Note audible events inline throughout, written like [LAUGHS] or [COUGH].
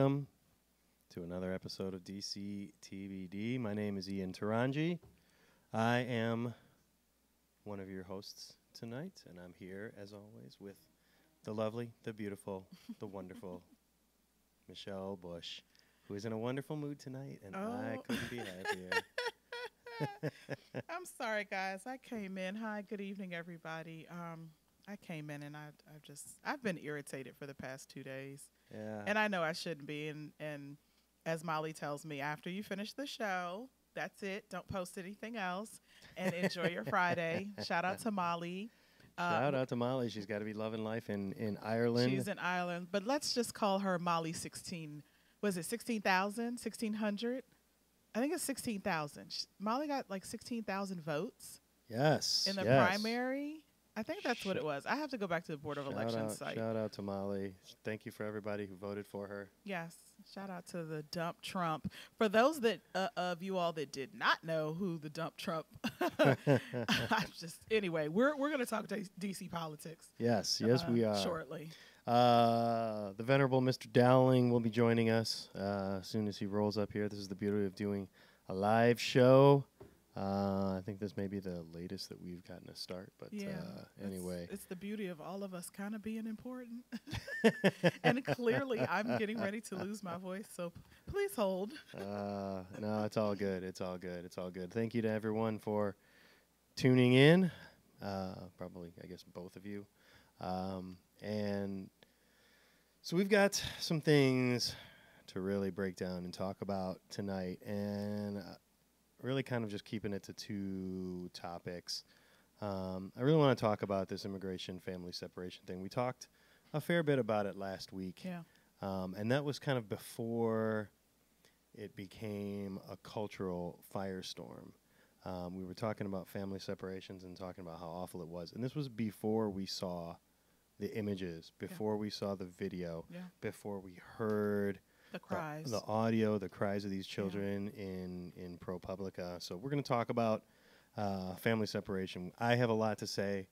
welcome to another episode of DC TBD. My name is Ian Taranji. I am one of your hosts tonight, and I'm here, as always, with the lovely, the beautiful, the [LAUGHS] wonderful Michelle Bush, who is in a wonderful mood tonight, and I Oh. couldn't be happier. [LAUGHS] I'm sorry, guys. I came in. Hi, good evening, everybody. Um, I came in and I, I've just, I've been irritated for the past two days, yeah. and I know I shouldn't be. And and as Molly tells me, after you finish the show, that's it. Don't post anything else, and enjoy your [LAUGHS] Friday. Shout out to Molly. Uh, Shout out to Molly. She's got to be loving life in, in Ireland. She's in Ireland, but let's just call her Molly 16. Was it 16,000? 1,600? I think it's 16,000. Molly got like 16,000 votes yes. in the yes. primary. I think that's what it was. I have to go back to the Board of Shout Elections out, site. shout out to Molly. Thank you for everybody who voted for her. Yes. Shout out to the Dump Trump. For those that uh, of you all that did not know who the Dump Trump, [LAUGHS] [LAUGHS] I'm just anyway. We're we're gonna talk D- DC politics. Yes, yes, uh, we are. shortly. Uh, the venerable Mr. Dowling will be joining us uh, as soon as he rolls up here. This is the beauty of doing a live show. Uh, I think this may be the latest that we've gotten to start, but Yeah. uh, It's- anyway. it's the beauty of all of us kind of being important. [LAUGHS] and clearly, I'm getting ready to lose my voice, so p- please hold. uh, no, it's all good. It's all good. It's all good. Thank you to everyone for tuning in. Uh, probably, I guess, both of you. Um, and so we've got some things to really break down and talk about tonight, and uh, really kind of just keeping it to two topics. Um, I really want to talk about this immigration family separation thing. We talked a fair bit about it last week. Yeah. Um, and that was kind of before it became a cultural firestorm. Um, we were talking about family separations and talking about how awful it was. And this was before we saw the images, before we saw the video, Yeah. before we heard The the- cries. the, audio, the cries of these children in, in ProPublica. So we're going to talk about uh, family separation. I have a lot to say.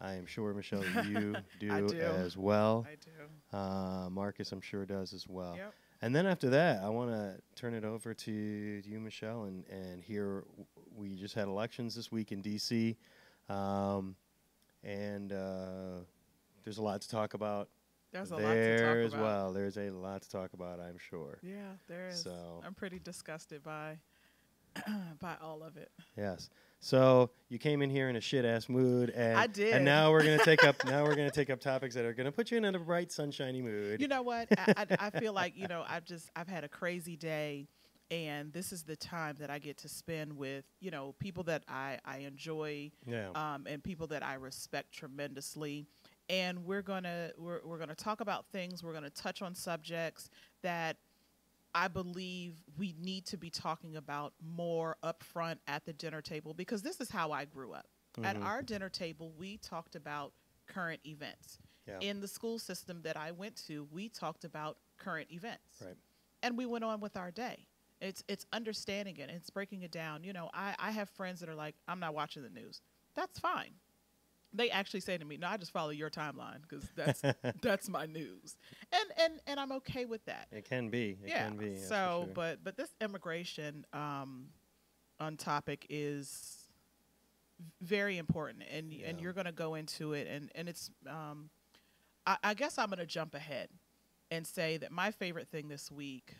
I am sure, Michelle, [LAUGHS] you do, do. as well. I do. Uh, Marcus, I'm sure, does as well. Yep. And then after that, I want to turn it over to you, Michelle, and, and here w- we just had elections this week in D.C. Um, and uh, there's a lot to talk about There's a lot there to talk as about. well. There's a lot to talk about, I'm sure. Yeah, there is. So- I'm pretty disgusted by [CLEARS THROAT] by all of it. Yes. So you came in here in a shit ass mood, and I did. And now we're gonna take up [LAUGHS] now we're gonna take up topics that are gonna put you in a bright, sunshiny mood. You know what? I, I, I feel like you know I've just I've had a crazy day, and this is the time that I get to spend with you know people that I I enjoy yeah. um, and people that I respect tremendously. And we're gonna we're, we're gonna talk about things. We're gonna touch on subjects that I believe we need to be talking about more upfront at the dinner table because this is how I grew up. At Mhm. our dinner table, we talked about current events. Yeah. In the school system that I went to, we talked about current events Right. and we went on with our day. It's it's understanding it. It's breaking it down. You know, I I have friends that are like, I'm not watching the news. That's fine. They actually say to me, "No, I just follow your timeline because that's [LAUGHS] that's my news," and and and I'm okay with that. It can be. It yeah. can be. so, sure. but but this immigration um, on topic is very important, and and you're going to go into it, and and it's um, I, I guess I'm going to jump ahead and say that my favorite thing this week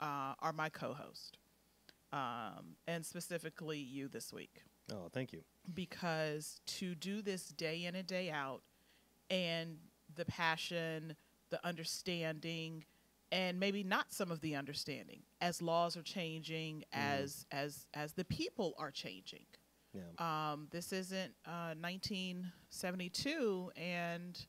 uh, are my co-host, um, and specifically you this week oh, thank you. because to do this day in and day out and the passion, the understanding and maybe not some of the understanding as laws are changing as as as the people are changing. Yeah. Um, this isn't uh, 1972 and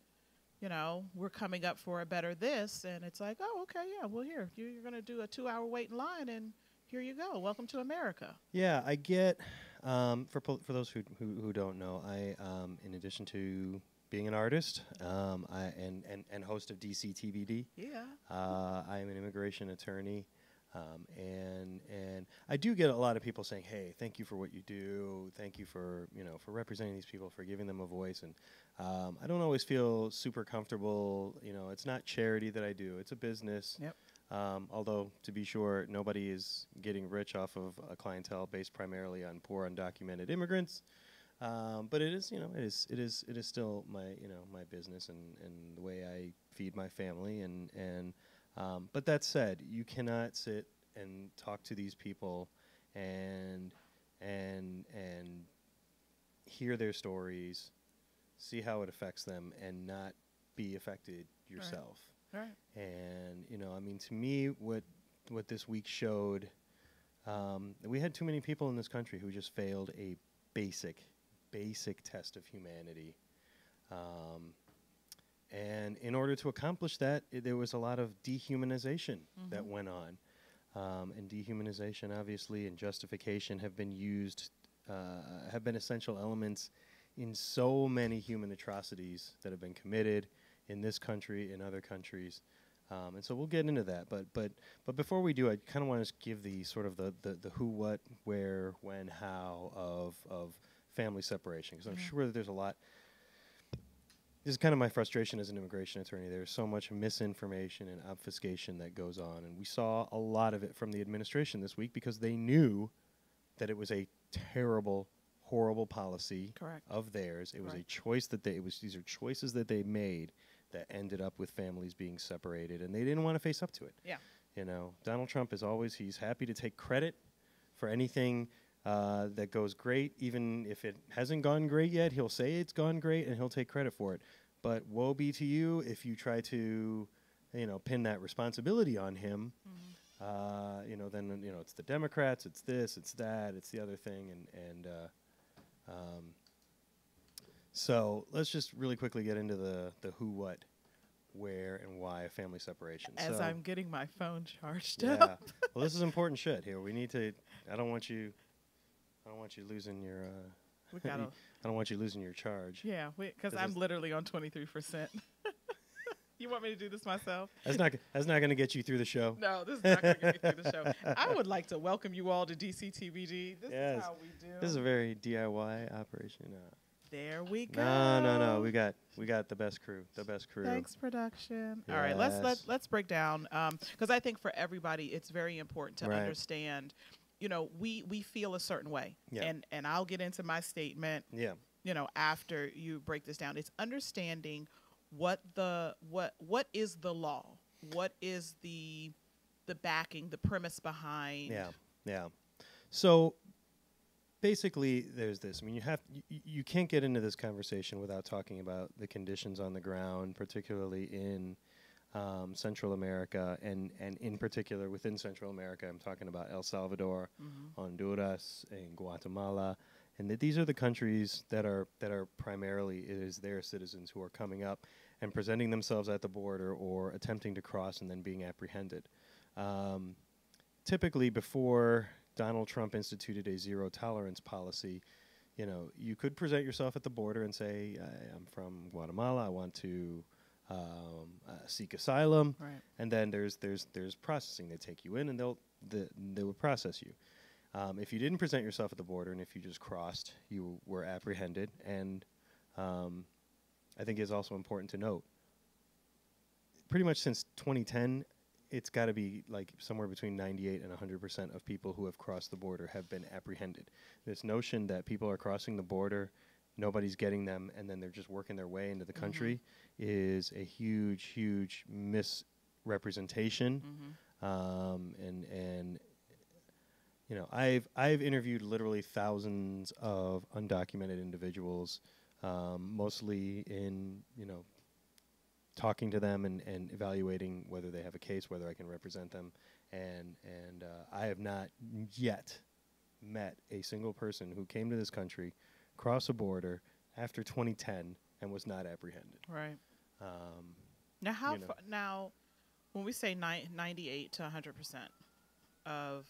you know, we're coming up for a better this and it's like, "Oh, okay, yeah, well here, you're going to do a 2-hour wait in line and here you go. Welcome to America." Yeah, I get. Um, for pol- for those who, who who don't know, I um, in addition to being an artist um, I, and, and and host of DC TBD, Yeah. uh, I am an immigration attorney. Um, and and I do get a lot of people saying, "Hey, thank you for what you do. Thank you for you know for representing these people, for giving them a voice." And um, I don't always feel super comfortable. You know, it's not charity that I do; it's a business. Yep. Um, although, to be sure, nobody is getting rich off of a clientele based primarily on poor undocumented immigrants. Um, but it is, you know, it is, it is, it is still my, you know, my business and, and the way I feed my family. And and, um, but that said, you cannot sit and talk to these people and and and hear their stories, see how it affects them, and not be affected yourself. Right. And you know, I mean, to me, what what this week showed, um, we had too many people in this country who just failed a basic, basic test of humanity. Um, and in order to accomplish that, i there was a lot of dehumanization that Mhm. went on. Um, and dehumanization, obviously, and justification have been used, uh, have been essential elements in so many human atrocities that have been committed in this country, in other countries. Um, and so we'll get into that. But but but before we do, I kind of want to give the sort of the, the, the who, what, where, when, how of of family separation because I'm Mhm. sure that there's a lot. This is kind of my frustration as an immigration attorney. There's so much misinformation and obfuscation that goes on, and we saw a lot of it from the administration this week because they knew that it was a terrible, horrible policy Correct. of theirs. It was a choice that they it was these are choices that they made that ended up with families being separated and they didn't want to face up to it. Yeah. You know, Donald Trump is always he's happy to take credit for anything uh, that goes great, even if it hasn't gone great yet. He'll say it's gone great and he'll take credit for it. But woe be to you if you try to, you know, pin that responsibility on him. Mhm. Uh, you know, then you know it's the Democrats, it's this, it's that, it's the other thing, and and uh, um, so let's just really quickly get into the the who, what, where, and why of family separation. As so, I'm getting my phone charged yeah, up. well, this is [LAUGHS] important shit here. We need to. I don't want you. I don't want you losing your. Uh, We [LAUGHS] gotta, I don't want you losing your charge. yeah, because I'm literally on 23%. [LAUGHS] you want me to do this myself? That's not. That's not going to get you through the show. No, this is not going to get me through the show. I would like to welcome you all to DCTBD. This Yes. is how we do. This is a very DIY operation. No. There we go. No, no, no. We got we got the best crew. The best crew. Thanks, production. All right, let's let Yes. let's break down um because I think for everybody it's very important to Right. understand. You know, we we feel a certain way, Yeah. and and I'll get into my statement. Yeah. You know, after you break this down, it's understanding what the what what is the law, what is the the backing, the premise behind. Yeah, yeah. So basically, there's this. I mean, you have you, you can't get into this conversation without talking about the conditions on the ground, particularly in um, Central America, and and in particular within Central America. I'm talking about El Salvador, Mhm. Honduras, and Guatemala. And that these are the countries that are that are primarily it is their citizens who are coming up and presenting themselves at the border or attempting to cross and then being apprehended. Um, typically, before Donald Trump instituted a zero tolerance policy, you know, you could present yourself at the border and say, "I'm from Guatemala. I want to um, uh, seek asylum." Right. and then there's there's there's processing. They take you in and they'll the, they will process you. Um, if you didn't present yourself at the border and if you just crossed, you were apprehended. And um, I think it's also important to note, pretty much since 2010, it's got to be like somewhere between 98 and 100 percent of people who have crossed the border have been apprehended. This notion that people are crossing the border, nobody's getting them, and then they're just working their way into the Mhm. country is a huge, huge misrepresentation. hmm Um, and and you know, I've I've interviewed literally thousands of undocumented individuals, um, mostly in you know talking to them and, and evaluating whether they have a case, whether I can represent them, and and uh, I have not yet met a single person who came to this country, crossed a border after 2010, and was not apprehended. Right. Um, Now, how you know. now, when we say ni- 98 to 100 percent of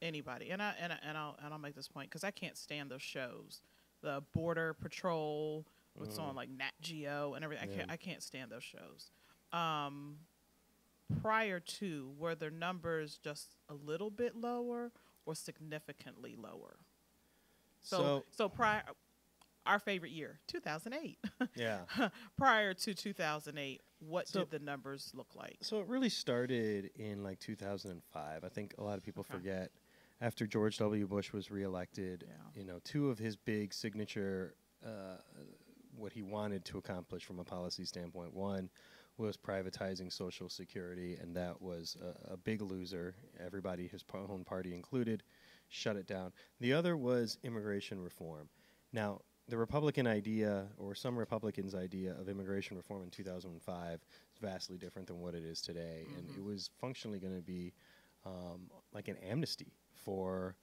anybody, and I and I, and I'll and I'll make this point because I can't stand those shows, the Border Patrol, what's Mm. on like Nat Geo and everything. I can't I can't stand those shows. Um, prior to were their numbers just a little bit lower or significantly lower? So so so prior, our favorite year, 2008. [LAUGHS] Yeah. Prior to 2008, what So- did the numbers look like? So it really started in like 2005. I think a lot of people Okay. forget after George W. Bush was reelected. Yeah. You know, two of his big signature, uh, what he wanted to accomplish from a policy standpoint. One was privatizing Social Security, and that was a, a big loser. Everybody, his own party included, shut it down. The other was immigration reform. Now, the Republican idea, or some Republicans' idea of immigration reform in 2005, is vastly different than what it is today. And it was functionally going to be um, like an amnesty for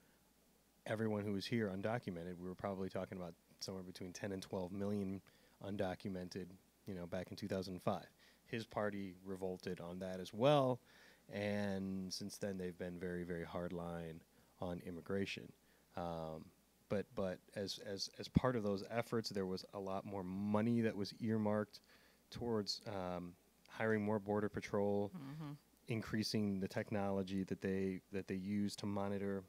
everyone who was here undocumented. We were probably talking about somewhere between 10 and 12 million undocumented, you know, back in 2005. His party revolted on that as well, and since then they've been very, very hard line on immigration. Um, but but as as as part of those efforts, there was a lot more money that was earmarked towards um, hiring more border patrol, increasing the technology that they that they use to monitor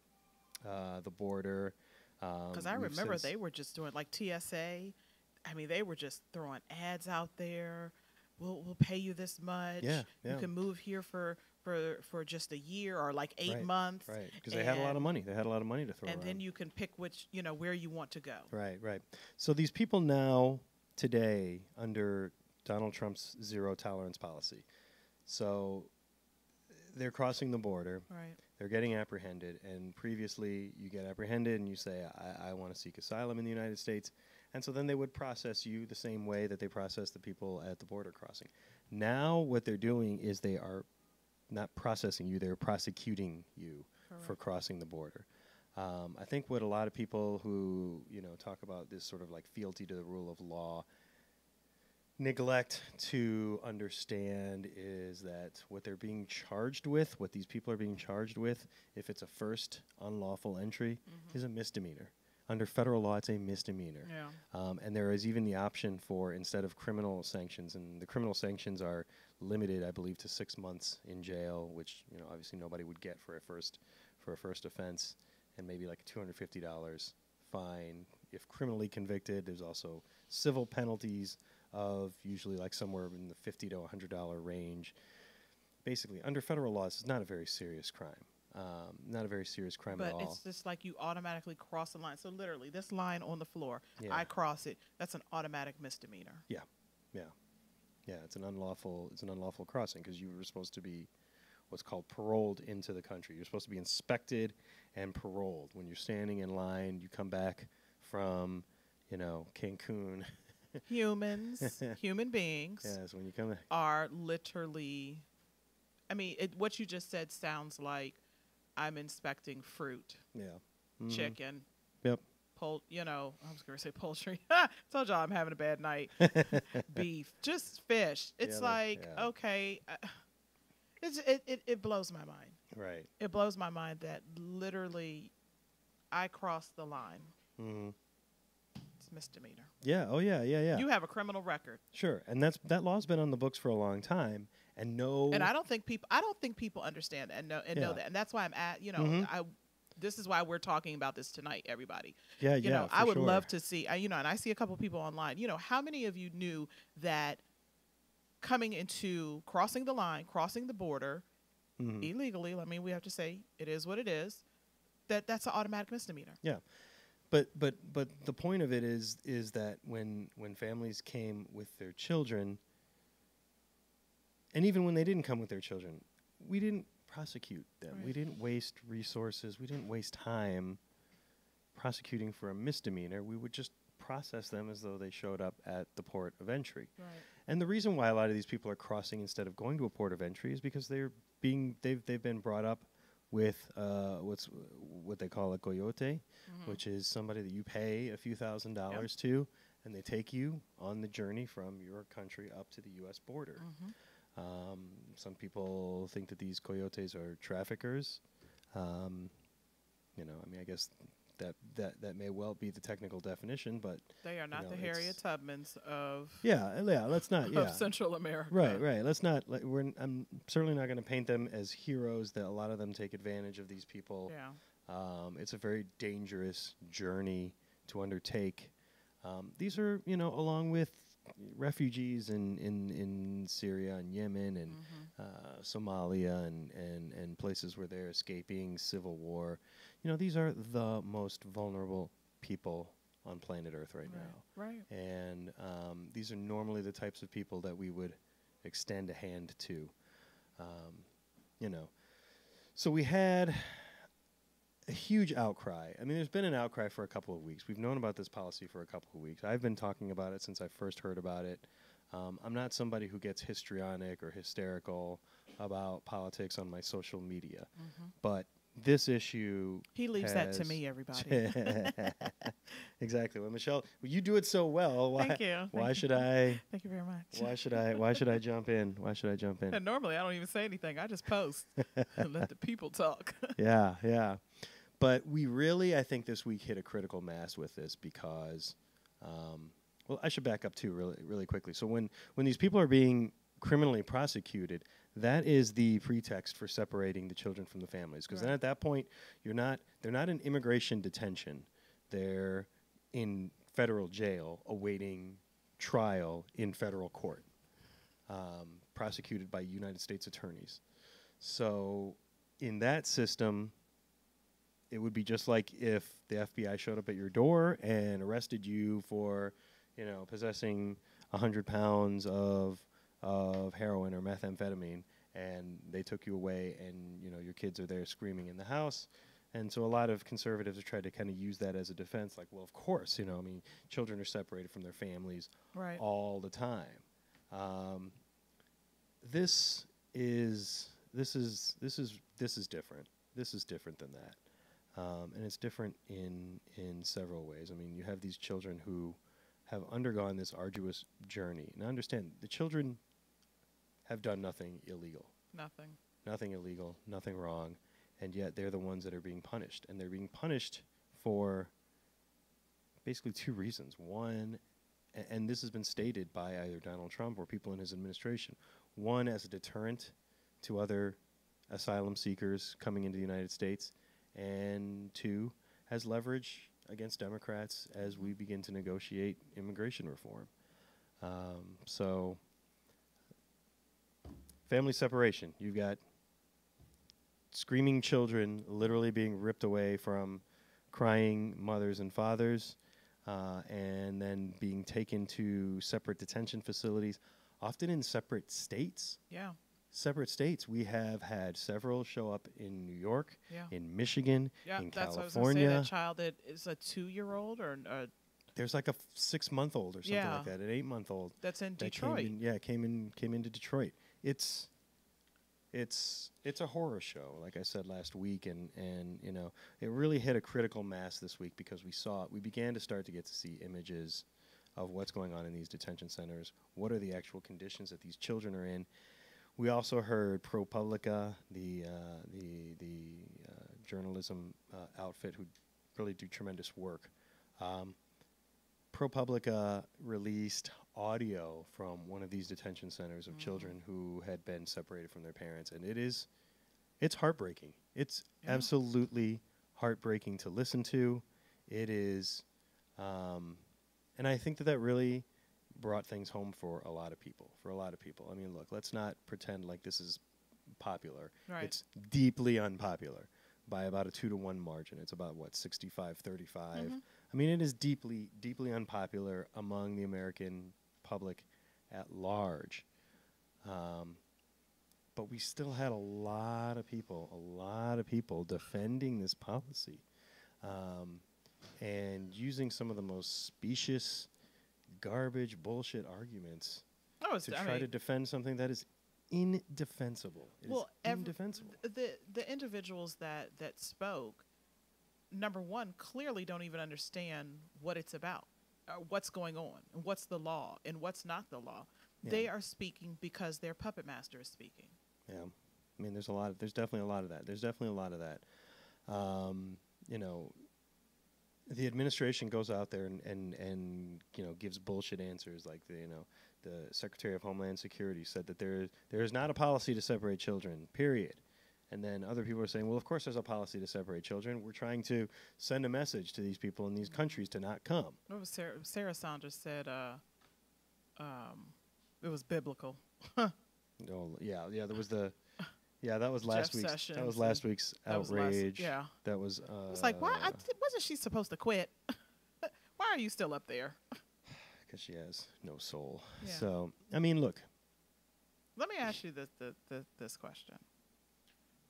uh, the border. Because Um, I remember they were just doing like TSA. I mean, they were just throwing ads out there. We'll we'll pay you this much. Yeah, yeah. You can move here for for for just a year or like eight Right, months. right because they had a lot of money. They had a lot of money to throw And around. then you can pick which you know where you want to go. Right, right. So these people now, today, under Donald Trump's zero tolerance policy, so they're crossing the border, Right. they're getting apprehended, and previously you get apprehended and you say, I, I want to seek asylum in the United States. And so then they would process you the same way that they process the people at the border crossing. Now, what they're doing is they are not processing you, they're prosecuting you for crossing the border. Um, I think what a lot of people who you know talk about this sort of like fealty to the rule of law neglect to understand is that what they're being charged with, what these people are being charged with, if it's a first unlawful entry, is a misdemeanor. Under federal law, it's a misdemeanor. Yeah. Um, and there is even the option for instead of criminal sanctions, and the criminal sanctions are limited, I believe, to six months in jail, which you know obviously nobody would get for a first for a first offense, and maybe like two hundred fifty dollars fine if criminally convicted. There's also civil penalties of usually like somewhere in the fifty to hundred dollar range. Basically, under federal laws, it's not a very serious crime. Um, not a very serious crime at all. But it's just like you automatically cross the line. So literally, this line on the floor, Yeah. I cross it. That's an automatic misdemeanor. Yeah, yeah, yeah. It's an unlawful. It's an unlawful crossing because you were supposed to be what's called paroled into the country. You're supposed to be inspected and paroled. When you're standing in line, you come back from, you know, Cancun. [LAUGHS] Humans, [LAUGHS] human beings, yes, when you come. are literally. I mean, it, what you just said sounds like I'm inspecting fruit, Yeah. Mhm. chicken, Yep. pol. You know, I was going to say poultry. [LAUGHS] Told y'all I'm having a bad night. Beef, just fish. It's that- like yeah. okay. Uh, it's, it, it it blows my mind. Right. It blows my mind that literally, I crossed the line. hmm It's misdemeanor. Yeah. Oh yeah. Yeah. Yeah. You have a criminal record, sure. And that's that law's been on the books for a long time, and no. and I don't think people. I don't think people understand and know and know that, and that's why I'm at. You know, Mhm. I. This is why we're talking about this tonight, everybody. Yeah. You yeah. know, I would sure. love to see. I, you know, and I see a couple people online. You know, how many of you knew that coming into crossing the line, crossing the border Mhm. illegally? I mean, we have to say it is what it is. That that's an automatic misdemeanor. Yeah, but but but the point of it is is that when when families came with their children, and even when they didn't come with their children, we didn't prosecute them. We didn't waste resources. We didn't waste time prosecuting for a misdemeanor. We would just process them as though they showed up at the port of entry. Right. And the reason why a lot of these people are crossing instead of going to a port of entry is because they're being they've they've been brought up with uh, what's what they call a coyote, Mm-hmm. which is somebody that you pay a few thousand dollars to, and they take you on the journey from your country up to the U.S. border. Mm-hmm. Um, some people think that these coyotes are traffickers. Um, you know, I mean, I guess that that that may well be the technical definition, but They are not know, the Harriet Tubmans of yeah, yeah, let's not yeah. of Central America. Right, right. Let's not. Like, we're. n- I'm certainly not going to paint them as heroes. That a lot of them take advantage of these people. Yeah. Um, it's a very dangerous journey to undertake. Um, these are, you know, along with refugees in, in, in Syria and Yemen and Mm-hmm. uh, Somalia and, and, and places where they're escaping civil war. You know, these are the most vulnerable people on planet Earth right, now. Right. And um, these are normally the types of people that we would extend a hand to. Um, you know, so we had a huge outcry. I mean, there's been an outcry for a couple of weeks. We've known about this policy for a couple of weeks. I've been talking about it since I first heard about it. Um, I'm not somebody who gets histrionic or hysterical about politics on my social media, Mhm. but this issue He leaves that to me, everybody. [LAUGHS] exactly. Well, Michelle, well, you do it so well. Why, Thank you. why Thank should you. I? [LAUGHS] Thank you very much. Why should I? Why should I jump in? Why should I jump in? And [LAUGHS] normally I don't even say anything. I just post and let the people talk. yeah, yeah. But we really, I think, this week hit a critical mass with this because, um, well, I should back up too, really, really quickly. So when when these people are being criminally prosecuted, that is the pretext for separating the children from the families. Because then at that point, you're not they're not in immigration detention; they're in federal jail awaiting trial in federal court, um, prosecuted by United States attorneys. So in that system, it would be just like if the FBI showed up at your door and arrested you for, you know, possessing hundred pounds of of heroin or methamphetamine, and they took you away, and you know your kids are there screaming in the house. And so a lot of conservatives have tried to kind of use that as a defense, like, well, of course, you know, I mean, children are separated from their families right. all the time. Um, this is this is this is this is different. This is different than that, um, and it's different in in several ways. I mean, you have these children who have undergone this arduous journey. Now, understand the children have done nothing illegal, Nothing. nothing illegal, nothing wrong, and yet they're the ones that are being punished, and they're being punished for basically two reasons. One, a- and this has been stated by either Donald Trump or people in his administration. One, as a deterrent to other asylum seekers coming into the United States, and two, as leverage against Democrats as we begin to negotiate immigration reform. Um, so, family separation. You've got screaming children literally being ripped away from crying mothers and fathers, uh, and then being taken to separate detention facilities, often in separate states. Yeah. Separate states. We have had several show up in New York, Yeah. in Michigan, Yeah. in That's what I was say. California. That child that is a two-year-old or uh, There's like a f- six month old or something Yeah. like that, an eight month old. that's in that Detroit. In, yeah, came in came into Detroit. It's it's it's a horror show, like I said last week, and and you know it really hit a critical mass this week because we saw we began to start to get to see images of what's going on in these detention centers. What are the actual conditions that these children are in? We also heard ProPublica, the uh, the the uh, journalism uh, outfit who really do tremendous work. Um, ProPublica released audio from one of these detention centers of Mhm. children who had been separated from their parents, and it is, it's heartbreaking. It's Yeah. absolutely heartbreaking to listen to. It is, um, and I think that that really brought things home for a lot of people. For a lot of people, I mean, look, let's not pretend like this is popular. Right. It's deeply unpopular by about a two to one margin. It's about what 65 35. Mhm. I mean, it is deeply, deeply unpopular among the American public at large. Um, but we still had a lot of people, a lot of people defending this policy um, and using some of the most specious, garbage, bullshit arguments Oh, to I try mean, to defend something that is indefensible. It is well, ev- indefensible. th- the the individuals that that spoke, number one, clearly don't even understand what it's about, what's going on, and what's the law, and what's not the law. They are speaking because their puppet master is speaking. Yeah, I mean, there's a lot. Of, there's definitely a lot of that. There's definitely a lot of that. Um, you know, the administration goes out there and, and and you know gives bullshit answers like the you know the Secretary of Homeland Security said that there there is not a policy to separate children. Period. And then other people are saying, well, of course there's a policy to separate children. We're trying to send a message to these people in these countries to not come. What was Sarah, Sarah Sanders said? Uh, um, it was biblical. [LAUGHS] Oh, yeah, yeah, there was the. Yeah, that was last Jeff week's. Sessions that was last week's was last- outrage. yeah. That was. Uh, It's like, why? I, wasn't she supposed to quit? [LAUGHS] why are you still up there? [LAUGHS] Because she has no soul. Yeah. So I mean, look. Let me ask you this this, this, this question.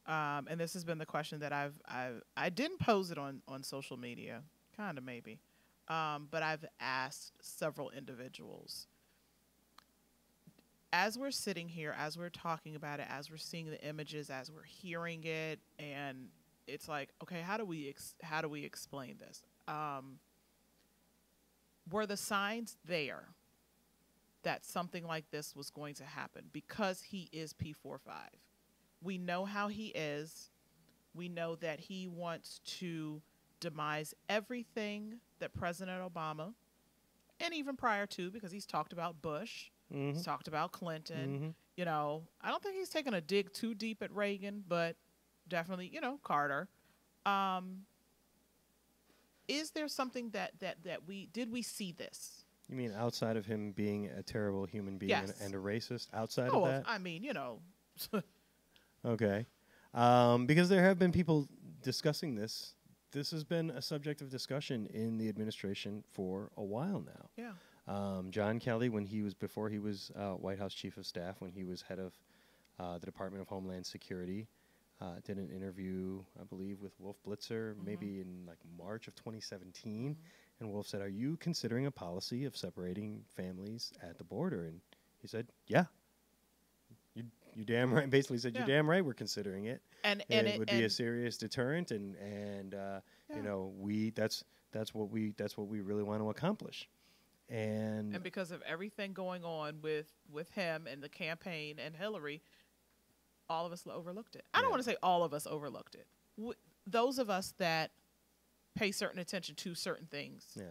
Um, and this has been the question that I've I've I didn't pose it on on social media, kind of maybe, um, but I've asked several individuals. As we're sitting here, as we're talking about it, as we're seeing the images, as we're hearing it, and it's like, okay, how do we ex- how do we explain this? Um, were the signs there that something like this was going to happen because he is P45. We know how he is. We know that he wants to demise everything that President Obama, and even prior to, because he's talked about Bush, Mhm. he's talked about Clinton. Mhm. You know, I don't think he's taken a dig too deep at Reagan, but definitely, you know, Carter. Um, is there something that that that we did we see this? You mean outside of him being a terrible human being and, and a racist? Outside Oh, of that, I mean, you know, [LAUGHS] okay. Um, because there have been people discussing this. This has been a subject of discussion in the administration for a while now. yeah. Um, John Kelly, when he was before he was uh, White House Chief of Staff, when he was head of uh, the Department of Homeland Security, uh, did an interview, I believe, with Wolf Blitzer, maybe in like March of 2017. And Wolf said, "Are you considering a policy of separating families at the border?" And he said, "Yeah." You, damn right. [LAUGHS] Basically said, Yeah. "You damn right. We're considering it. and And and it, it would be a serious deterrent, and and uh, Yeah. you know we that's that's what we that's what we really want to accomplish." And, and because of everything going on with with him and the campaign and Hillary, all of us overlooked it. I don't want to say all of us overlooked it. W- those of us that pay certain attention to certain things, yeah,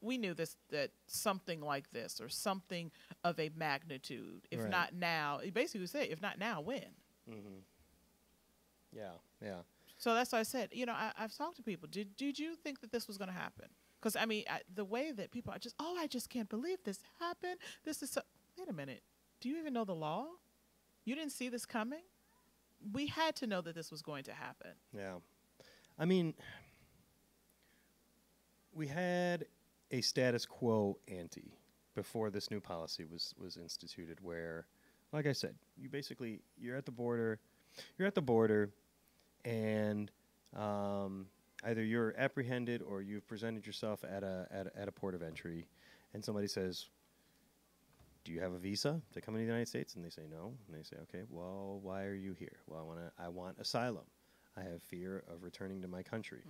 we knew this that something like this or something of a magnitude, if Right. not now, it basically said, if not now, when? mm-hmm. yeah, yeah. So that's why I said, you know, I, I've talked to people. Did did you think that this was going to happen? Because I mean, I, the way that people are just, oh, I just can't believe this happened. This is so. Wait a minute. Do you even know the law? You didn't see this coming. We had to know that this was going to happen. Yeah. I mean, we had a status quo ante before this new policy was, was instituted where, like I said, you basically, you're at the border, you're at the border, and um, either you're apprehended or you've presented yourself at a, at a, at a port of entry, and somebody says, do you have a visa to come into the United States? And they say no. And they say, okay, well, why are you here? Well, I want I want asylum. I have fear of returning to my country.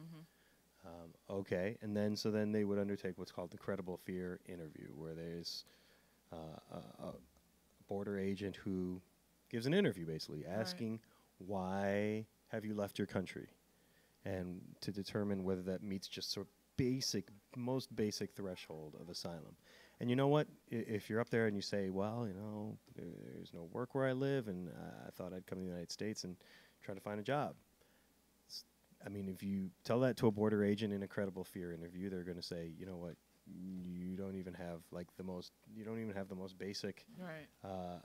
Um, okay, and then so then they would undertake what's called the credible fear interview, where there's uh, a, a border agent who gives an interview, basically asking why have you left your country, and to determine whether that meets just sort of basic, most basic threshold of asylum. And you know what? I- If you're up there and you say, "Well, you know, there's no work where I live, and uh, I thought I'd come to the United States and try to find a job," I mean, if you tell that to a border agent in a credible fear interview, they're going to say, you know what, you don't even have like the most, you don't even have the most basic, Right. uh, uh,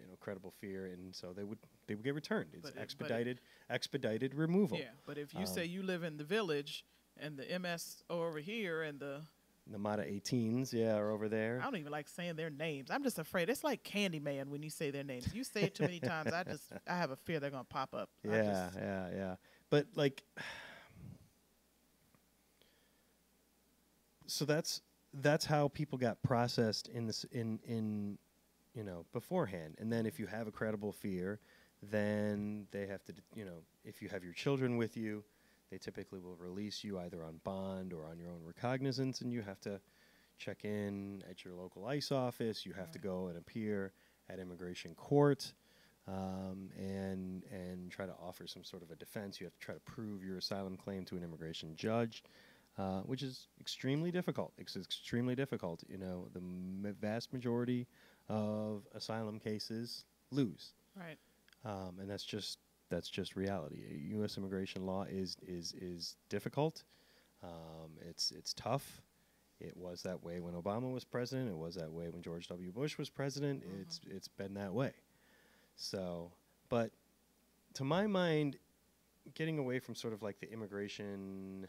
you know, credible fear, and so they would they would get returned. It's But it- but it- expedited expedited removal. Yeah. But if you Um, say you live in the village and the MS over here and the Mara 18s, yeah, are over there. I don't even like saying their names. I'm just afraid. It's like Candyman when you say their names. You say it too many times. I just I have a fear they're gonna pop up. Yeah, yeah, yeah. But like, [SIGHS] so that's that's how people got processed in this in in you know beforehand. And then if you have a credible fear, then they have to you know if you have your children with you, they typically will release you either on bond or on your own recognizance, and you have to check in at your local ICE office. You have to go and appear at immigration court um, and and try to offer some sort of a defense. You have to try to prove your asylum claim to an immigration judge, uh, which is extremely difficult. It's extremely difficult. You know, the m- vast majority of asylum cases lose, Right. um, and that's just that's just reality. U.S. immigration law is is is difficult. Um, it's it's tough. It was that way when Obama was president. It was that way when George W. Bush was president. Mhm. It's it's been that way. So, but to my mind, getting away from sort of like the immigration,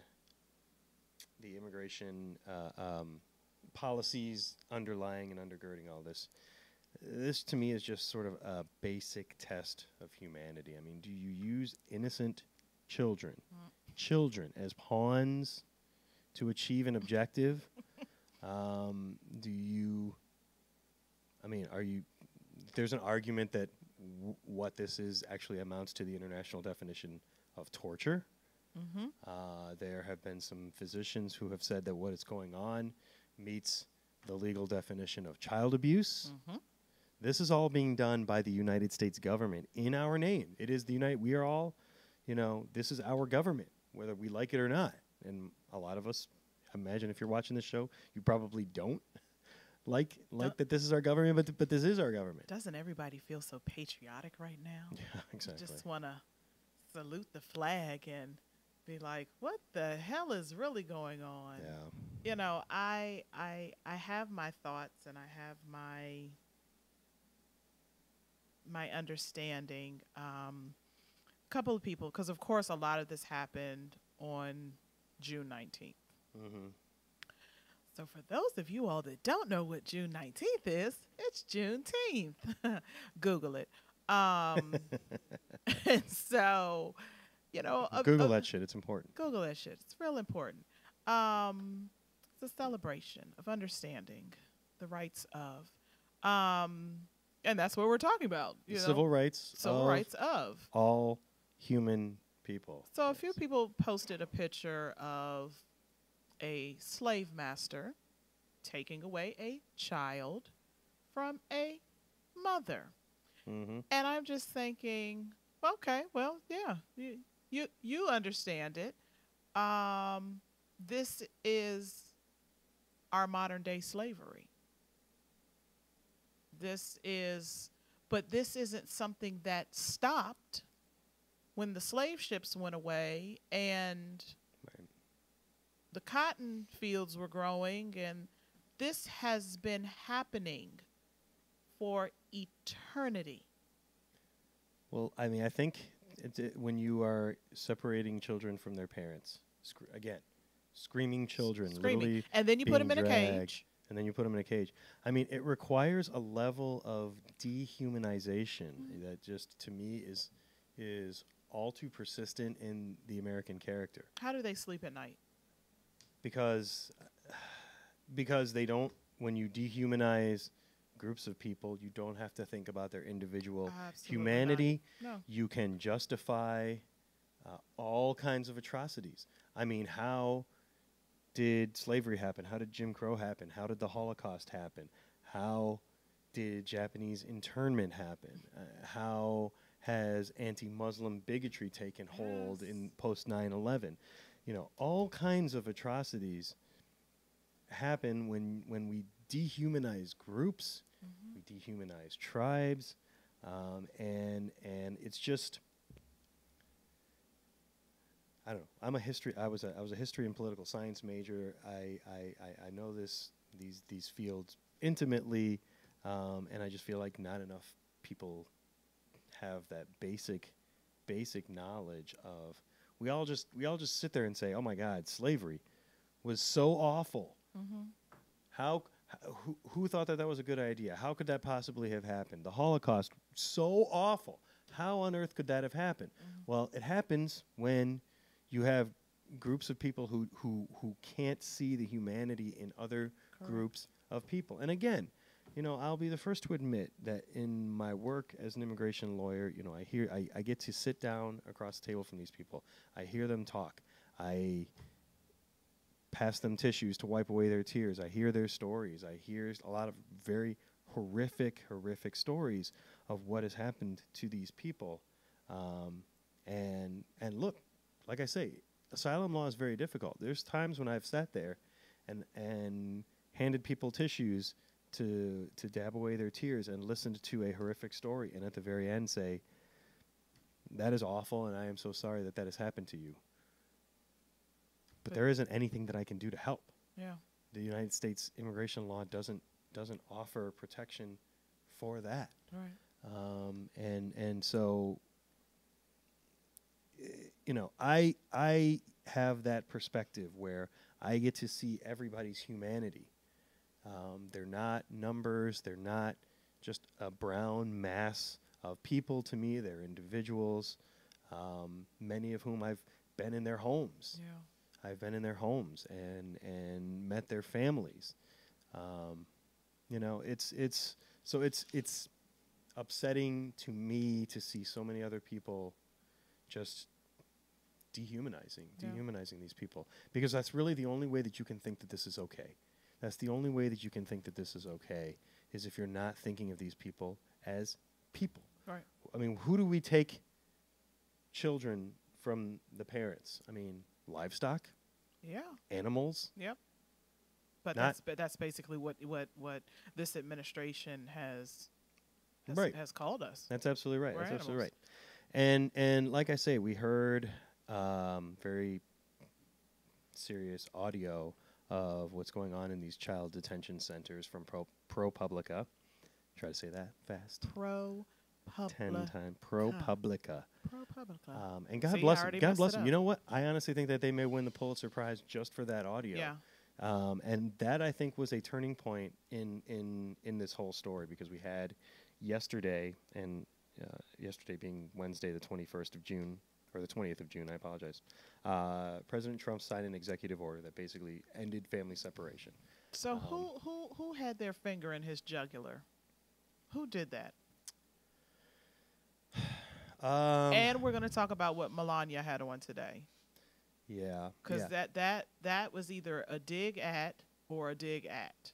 the immigration uh, um, policies underlying and undergirding all this, this to me is just sort of a basic test of humanity. I mean, do you use innocent children, Mm. children as pawns to achieve an objective? [LAUGHS] um, do you? I mean, are you? There's an argument that what this is actually amounts to the international definition of torture. Mm-hmm. Uh, there have been some physicians who have said that what is going on meets the legal definition of child abuse. Mm-hmm. This is all being done by the United States government in our name. It is the United. We are all, you know, this is our government, whether we like it or not. And a lot of us, imagine if you're watching this show, you probably don't like like Don't- that. This is our government, but but this is our government. Doesn't everybody feel so patriotic right now? [LAUGHS] Yeah, exactly. Just want to salute the flag and be like, "What the hell is really going on?" yeah. You know, I I I have my thoughts and I have my my understanding. Um, a couple of people, because of course a lot of this happened on June nineteenth. Mm-hmm. So for those of you all that don't know what June 19th is, it's Juneteenth. [LAUGHS] Google it. Um, [LAUGHS] and so, you know, a- Google a- that shit. It's important. Google that shit. It's real important. Um, it's a celebration of understanding the rights of, um, and that's what we're talking about. You The know, civil rights. civil of rights of. all human people. So a few people posted a picture of a slave master taking away a child from a mother. Mm-hmm. And I'm just thinking, okay, well, yeah, you you, you understand it. Um, this is our modern day slavery. This is, but this isn't something that stopped when the slave ships went away and. The cotton fields were growing, and this has been happening for eternity. Well, I mean, I think it's, it, when you are separating children from their parents, sc- again, screaming children, screaming, literally, and then you put them in being a dragged. cage. and then you put them in a cage. I mean, it requires a level of dehumanization Mm-hmm. that just, to me, is is all too persistent in the American character How do they sleep at night? Because because they don't. When you dehumanize groups of people, you don't have to think about their individual Absolutely humanity. No. you can justify uh, all kinds of atrocities. I mean, how did slavery happen? How did Jim Crow happen? How did the Holocaust happen? How did Japanese internment happen? Uh, how has anti-Muslim bigotry taken hold in post 9/11? You know, all kinds of atrocities happen when when we dehumanize groups Mhm. we dehumanize tribes, um, and and it's just I don't know. I'm a history. I was a I was a history and political science major. I I, I, I know this these these fields intimately, um, and I just feel like not enough people have that basic basic knowledge of. We all just we all just sit there and say, "Oh my God, slavery was so awful." Mhm. How, who, who thought that that was a good idea? How could that possibly have happened? The Holocaust, so awful. How on earth could that have happened? Well, it happens when you have groups of people who, who, who can't see the humanity in other Correct. groups of people. And again, you know, I'll be the first to admit that in my work as an immigration lawyer, you know, I hear, I, I get to sit down across the table from these people. I hear them talk. I pass them tissues to wipe away their tears. I hear their stories. I hear a lot of very horrific, horrific stories of what has happened to these people. Um, and and look, like I say, asylum law is very difficult. There's times when I've sat there and and handed people tissues to to dab away their tears and listened to a horrific story, and at the very end say, that is awful, and I am so sorry that that has happened to you. But But- there isn't anything that I can do to help. Yeah. The United States immigration law doesn't doesn't offer protection for that. Right. um, and and so eh, you know I I have that perspective where I get to see everybody's humanity. Um, they're not numbers. They're not just a brown mass of people to me. They're individuals, um, many of whom I've been in their homes. Yeah. I've been in their homes and and met their families. Um, you know, it's it's so it's it's upsetting to me to see so many other people just dehumanizing, Yeah. dehumanizing these people because that's really the only way that you can think that this is okay. That's the only way that you can think that this is okay is if you're not thinking of these people as people. Right. I mean, who do we take children from the parents? I mean, livestock, Yeah. animals. Yep. But Not- that's but that's basically what what what this administration has has, Right. has called us. That's absolutely right. We're That's absolutely right. And and like I say, we heard um, very serious audio of what's going on in these child detention centers from Pro ProPublica. Try to say that fast. Pro Ten time ProPublica. pro public. Um, and God See, bless them. God bless them. You know what? I honestly think that they may win the Pulitzer Prize just for that audio. Yeah. Um, and that I think was a turning point in in in this whole story because we had yesterday and uh, yesterday being Wednesday, the twenty first of June or the twentieth of June. I apologize. Uh, President Trump signed an executive order that basically ended family separation. So Um, who who who had their finger in his jugular? Who did that? [SIGHS] Um, and we're going to talk about what Melania had on today, yeah, because yeah. that that that was either a dig at or a dig at.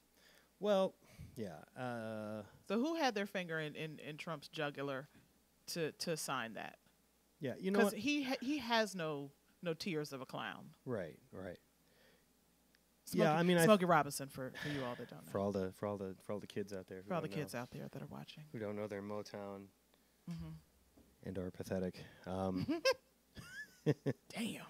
well, yeah. Uh, So who had their finger in, in, in Trump's jugular to to sign that? Yeah, you know Because what? he ha- he has no no tears of a clown. Right, right. Smokey, Yeah, I mean, I- Smokey Robinson for, for you all that don't know. For all the for all the for all the kids out there, for all the don't know- kids out there that are watching. who don't know their Motown hmm and are pathetic. Um, [LAUGHS] [LAUGHS] Damn,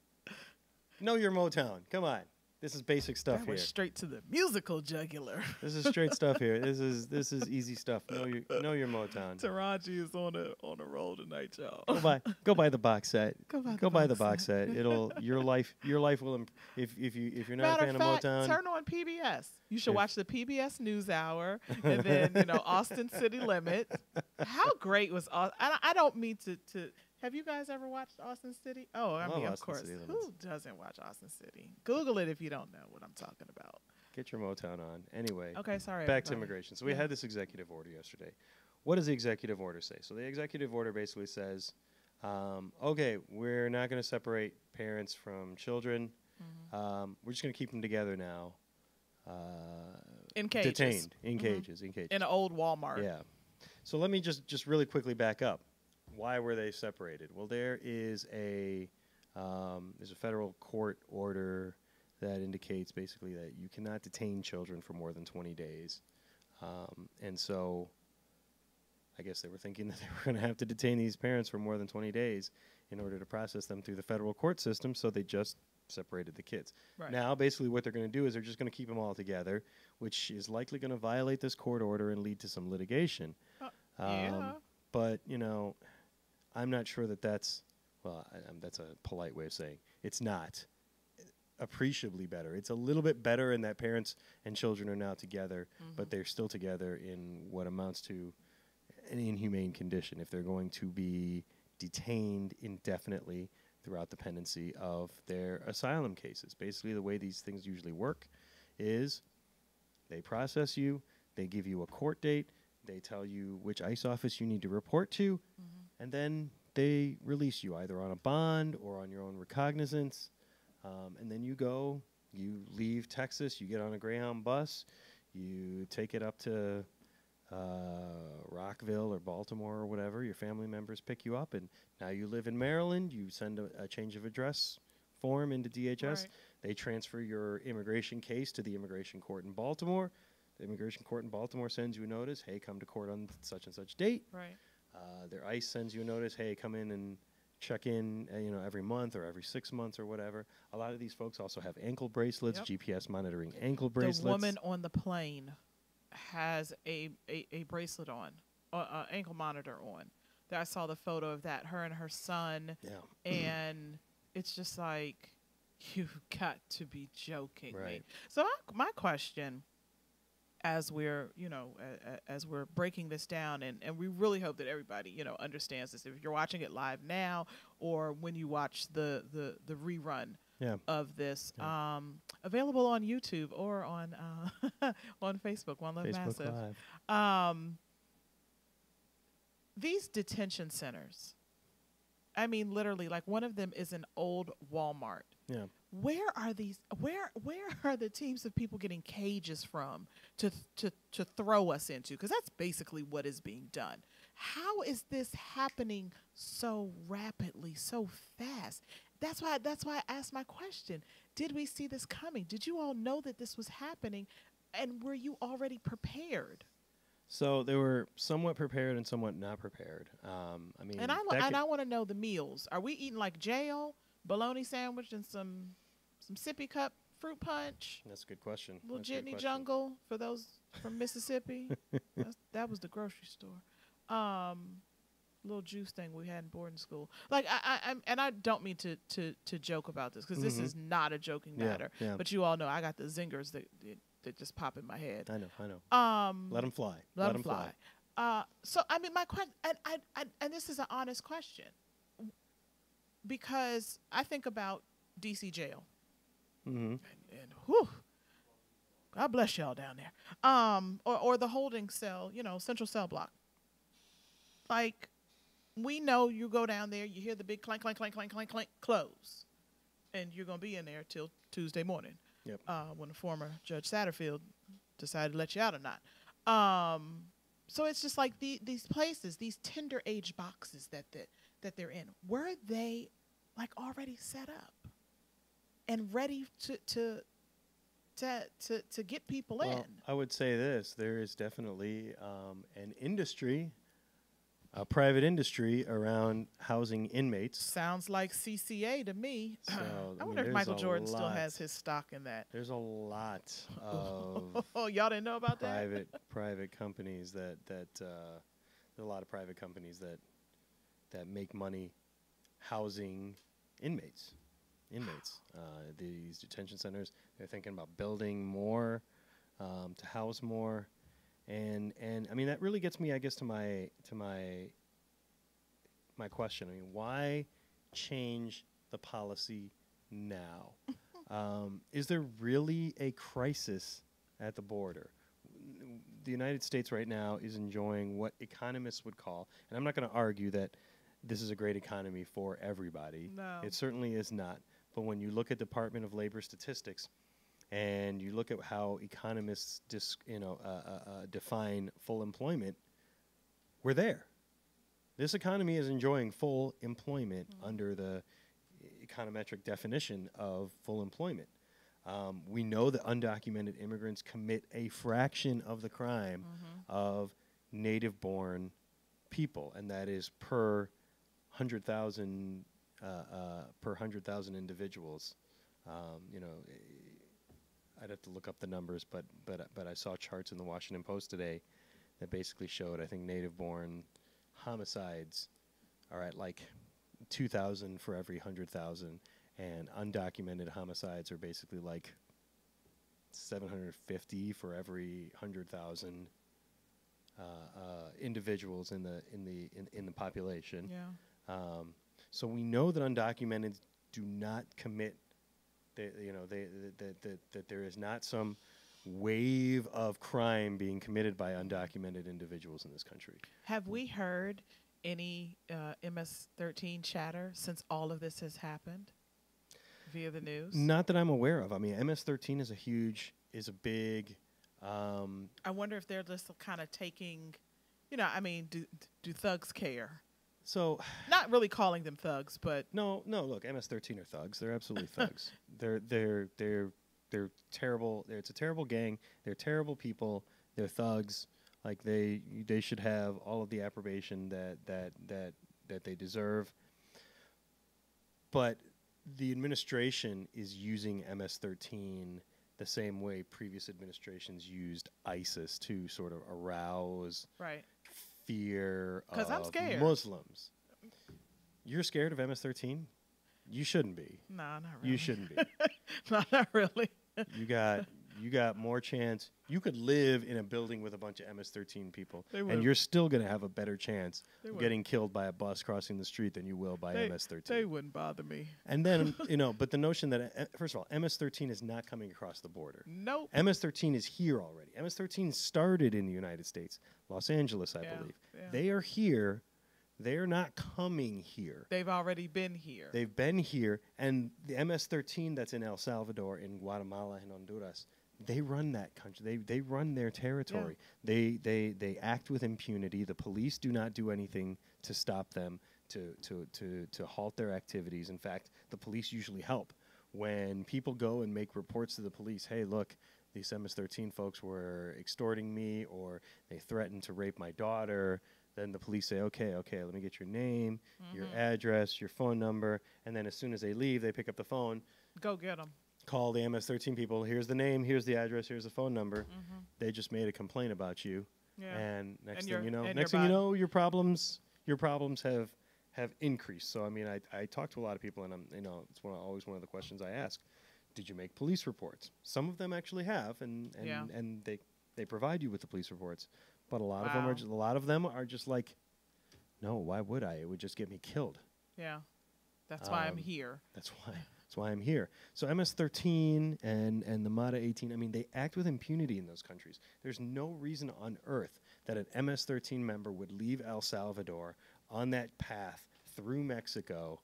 [LAUGHS] know your Motown. Come on, this is basic stuff that here. straight to the musical jugular. [LAUGHS] This is straight stuff here. This is [LAUGHS] this is easy stuff. Know your know your Motown. Taraji is on a on a roll tonight, y'all. Go buy go buy the box set. [LAUGHS] Go buy Go the buy the box box set. It'll your life your life will imp- if if you if you're not Matter a fan of fact, of Motown. turn on PBS. You should watch the PBS NewsHour and then you know Austin City Limits. How great was Austin? I, I don't mean to to. Have you guys ever watched Austin City? Oh, I Love mean, of Austin course. City Limits. Who doesn't watch Austin City? Google it if you don't know what I'm talking about. Get your Motown on. Anyway, Okay, sorry. back to immigration. So we Yeah. had this executive order yesterday. What does the executive order say? So the executive order basically says, um, okay, we're not going to separate parents from children. Mhm. Um, we're just going to keep them together now. Uh, In cages. detained in Mhm. cages in cages. In an old Walmart. Yeah. So let me just just really quickly back up. Why were they separated? Well, there is a um, there's a federal court order that indicates basically that you cannot detain children for more than 20 days, um, and so I guess they were thinking [LAUGHS] that they were going to have to detain these parents for more than 20 days in order to process them through the federal court system. So they just separated the kids. Right. Now, basically, what they're going to do is they're just going to keep them all together, which is likely going to violate this court order and lead to some litigation. Uh, Um, yeah. But you know, I'm not sure that that's well. I, um, that's a polite way of saying it's not appreciably better. It's a little bit better in that parents and children are now together, but Mhm. they're still together in what amounts to an inhumane condition. If they're going to be detained indefinitely throughout the pendency of their asylum cases, basically the way these things usually work is they process you, they give you a court date, they tell you which ICE office you need to report to, Mhm. And then they release you either on a bond or on your own recognizance. Um, and then you go, you leave Texas, you get on a Greyhound bus, you take it up to uh, Rockville or Baltimore or whatever. Your family members pick you up, and now you live in Maryland. You send a, a change of address form into DHS. Right. They transfer your immigration case to the immigration court in Baltimore. The immigration court in Baltimore sends you a notice, hey, come to court on such and such date. Right. Uh, their ICE sends you a notice, hey, come in and check in, uh, you know, every month or every six months or whatever. A lot of these folks also have ankle bracelets, Yep. GPS monitoring ankle bracelets. The woman on the plane has a a, a bracelet on, uh, ankle monitor on. That I saw the photo of that. Her and her son, yeah, [CLEARS THROAT] and it's just like [LAUGHS] you've got to be joking me. So my, my question, as we're you know a, as we're breaking this down, and and we really hope that everybody you know understands this. If you're watching it live now, or when you watch the the the rerun yeah. of this, Yeah. um, available on YouTube or on uh, [LAUGHS] on Facebook. One Love Facebook Massive. Live. Um, these detention centers. I mean, literally, like one of them is an old Walmart. Yeah. Where are these? Where where [LAUGHS] are the teams of people getting cages from to to to throw us into? Because that's basically what is being done. How is this happening so rapidly, so fast? That's why that's why I asked my question. Did we see this coming? Did you all know that this was happening, and were you already prepared? So they were somewhat prepared and somewhat not prepared. Um, I mean, And I and I want to know the meals. Are we eating like jail, bologna sandwich, and some some sippy cup fruit punch? that's a good question. Little Jitney. Jungle for those from [LAUGHS] Mississippi. That's, [LAUGHS] that was the grocery store. Um, little juice thing we had in boarding school. Like I, I, I'm, and I don't mean to to to joke about this because this Mhm. is not a joking matter. yeah. But you all know I got the zingers that that, that just pop in my head. I know, I know. Um, Let them fly. Let them fly. Uh, so I mean, my question, and, and, and, and this is an honest question, because I think about DC jail, hmm and, and whew, God bless y'all down there, um, or or the holding cell, you know, central cell block. Like, we know you go down there, you hear the big clank, clank, clank, clank, clank, clank, close, and you're gonna be in there till Tuesday morning. Yep. Uh, when the former Judge Satterfield decided to let you out or not. Um, so it's just like the, these places, these tender age boxes that, that that they're in, were they like already set up and ready to to to to, to get people Well, in? I would say this: there is definitely um, an industry, a private industry around housing inmates. Sounds like CCA to me. [CLEARS THROAT] So, I I mean, wonder if Michael Jordan still has his stock in that. There's a lot of Oh, [LAUGHS] y'all didn't know about that? private [LAUGHS] private companies that that uh, there's a lot of private companies that that make money housing inmates. Inmates. Uh, these detention centers. They're thinking about building more um, to house more, and and I mean that really gets me, I guess, to my to my my question. I mean, why change the policy now? [LAUGHS] um, is there really a crisis at the border? The United States right now is enjoying what economists would call, and I'm not going to argue that this is a great economy for everybody. No. It certainly is not. But when you look at Department of Labor statistics, and you look at how economists dis, you know, uh, uh, uh, define full employment, we're there. This economy is enjoying full employment under the econometric definition of full employment. Um, we know that undocumented immigrants commit a fraction of the crime of native born people, and that is per 100,000 uh, uh, per 100,000 individuals. Um, you know, eh, I'd have to look up the numbers, but but but I saw charts in the Washington Post today that basically showed I think native born homicides are at like 2,000 for every 100,000, and undocumented homicides are basically like 750 for every 100,000 uh, uh, individuals in the in the in, in the population. Yeah. Um, so we know that undocumented do not commit. They, you know, they, that, that, that there is not some wave of crime being committed by undocumented individuals in this country. Have we heard any uh, MS-13 chatter since all of this has happened via the news? Not that I'm aware of. I mean, MS-13 is a huge, is a big. Um, I wonder if they're just kind of taking, you know, I mean, do do thugs care? So Not really calling them thugs, but no, no. Look, MS-13 are thugs. They're absolutely [LAUGHS] thugs. They're they're they're they're terrible. They're, it's a terrible gang. They're terrible people. They're thugs. Like they they should have all of the approbation that that that that they deserve. But the administration is using MS-13 the same way previous administrations used ISIS to sort of arouse Right. Fear 'Cause I'm of scared. Muslims. You're scared of MS-13? You shouldn't be. Nah, not really. You shouldn't be. [LAUGHS] no, not really. you got [LAUGHS] you got more chance. You could live in a building with a bunch of MS-13 people, They and you're still going to have a better chance They of would. getting killed by a bus crossing the street than you will by They- MS-13. They wouldn't bother me. and then [LAUGHS] you know, but the notion that uh, first of all, MS-13 is not coming across the border. Nope. MS-13 is here already. MS-13 started in the United States, Los Angeles, I Yeah, believe. yeah. They are here. They're not coming here. They've already been here. They've been here, and the MS-13 that's in El Salvador, in Guatemala, and Honduras, they run that country. They they run their territory. They they they act with impunity. The police do not do anything to stop them to to to to halt their activities. In fact, the police usually help when people go and make reports to the police. Hey, look. These MS-13 folks were extorting me, or they threatened to rape my daughter. Then the police say, "Okay, okay, let me get your name, your Mhm. address, your phone number, and then as soon as they leave, they pick up the phone, Go get them. Call the MS-13 people. Here's the name, here's the address, here's the phone number. Mm-hmm. They just made a complaint about you, Yeah. and next And thing you know, next thing you know, your problems, your problems have have increased. So I mean, I I talk to a lot of people, and I'm you know, it's one of, always one of the questions I ask. Did you make police reports? Some of them actually have, and and Yeah. and they they provide you with the police reports, but a lot of them are just, a lot of them are just like, no, why would I? It would just get me killed. yeah. That's why I'm Um, here. That's why. That's why I'm here. So MS-13 and and the Mara 18. I mean, they act with impunity in those countries. There's no reason on earth that an MS-13 member would leave El Salvador on that path through Mexico,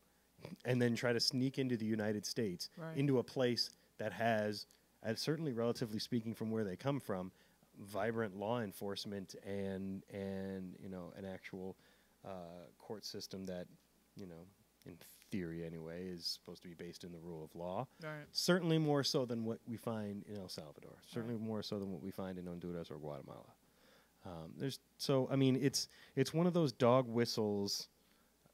and then try to sneak into the United States, Right. into a place that has, uh, certainly relatively speaking, from where they come from, vibrant law enforcement and and you know an actual uh, court system that you know in theory anyway is supposed to be based in the rule of law. Right. certainly more so than what we find in el salvador. Certainly more so than what we find in honduras or guatemala. Um, there's so i mean it's it's one of those dog whistles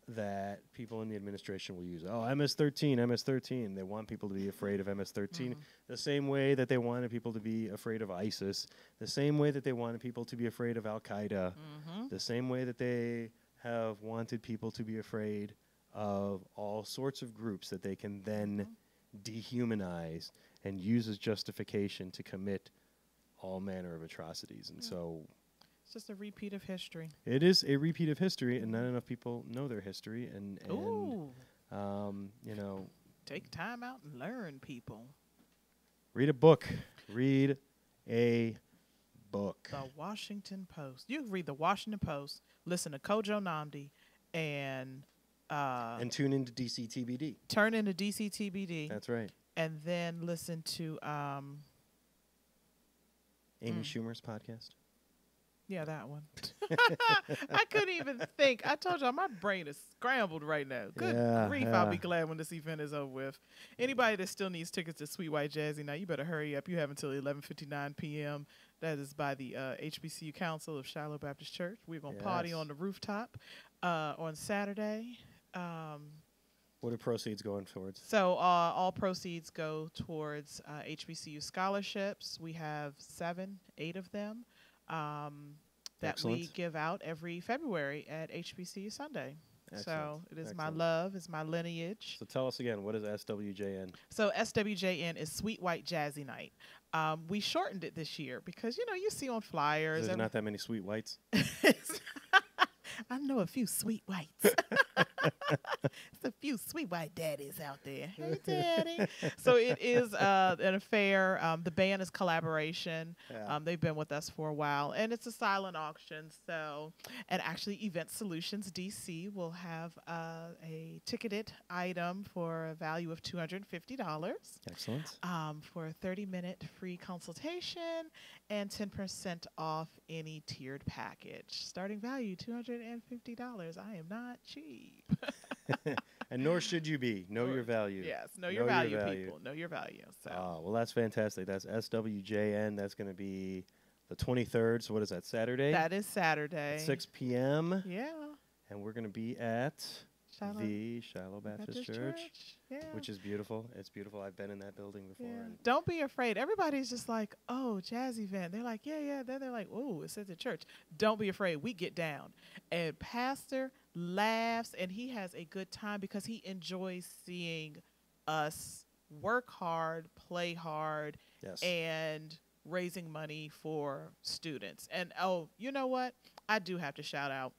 that people in the administration will use. Oh ms-13 ms-13 they want people to be afraid of ms-13 Mhm. the same way that they wanted people to be afraid of isis. The same way that they wanted people to be afraid of al-qaeda Mm-hmm. the same way that they have wanted people to be afraid of all sorts of groups that they can then dehumanize and use as justification to commit all manner of atrocities. And Yeah. so It's just a repeat of history. it is a repeat of history, and not enough people know their history. And, and Ooh. um, you know, Take time out and learn, people. read a book. Read a book. The Washington Post. You can read the Washington Post, listen to Kojo Nnamdi, and uh, And tune into DCTBD. turn into DCTBD, That's right. and then listen to um, Amy Mm. Schumer's podcast. yeah that one. [LAUGHS] I couldn't even think. I told y'all my brain is scrambled right now. Good Yeah, grief! I'll be glad when this event is over with. Anybody that still needs tickets to Sweet White Jazzy, now you better hurry up. You have until 11:59 p.m. That is by the uh, HBCU Council of Shiloh Baptist Church. We're gonna party on the rooftop uh, on Saturday. Um, What are proceeds going towards? so uh, all proceeds go towards uh, HBCU scholarships. We have seven, eight of them um, that we give out every February at HBCU Sunday. So Excellent. it is my love, is my lineage. So tell us again, what is SWJN? So SWJN is Sweet White Jazzy Night. Um, we shortened it this year because you know you see on flyers. There's not that many sweet whites. [LAUGHS] I know a few sweet whites. [LAUGHS] [LAUGHS] There's a few sweet white daddies out there. Hey, daddy. so [LAUGHS] it is uh, an affair. Um, the band is collaboration. Yeah. Um, they've been with us for a while, and it's a silent auction. So, and actually, Event Solutions DC will have uh, a ticketed item for a value of two hundred and fifty dollars Excellent. um, for a 30 minute free consultation and 10% off any tiered package. Starting value $250. I am not cheap. [LAUGHS] and nor should you be. Know your value. yes, know your, Know value, your value. people. Know your value. So, Oh, well, that's fantastic. That's SWJN. That's going to be the 23rd. So what is that? Saturday. That is Saturday. at 6 p.m. Yeah. And we're going to be at Shiloh the Shiloh Baptist, Church, Yeah. which is beautiful. It's beautiful. I've been in that building before. yeah. Don't be afraid. Everybody's just like, oh, jazz event. They're like, yeah, yeah. Then they're like, oh, it says the church. Don't be afraid. We get down. And Pastor laughs and he has a good time because he enjoys seeing us work hard, play hard, yes. and raising money for students. And oh, you know what? I do have to shout out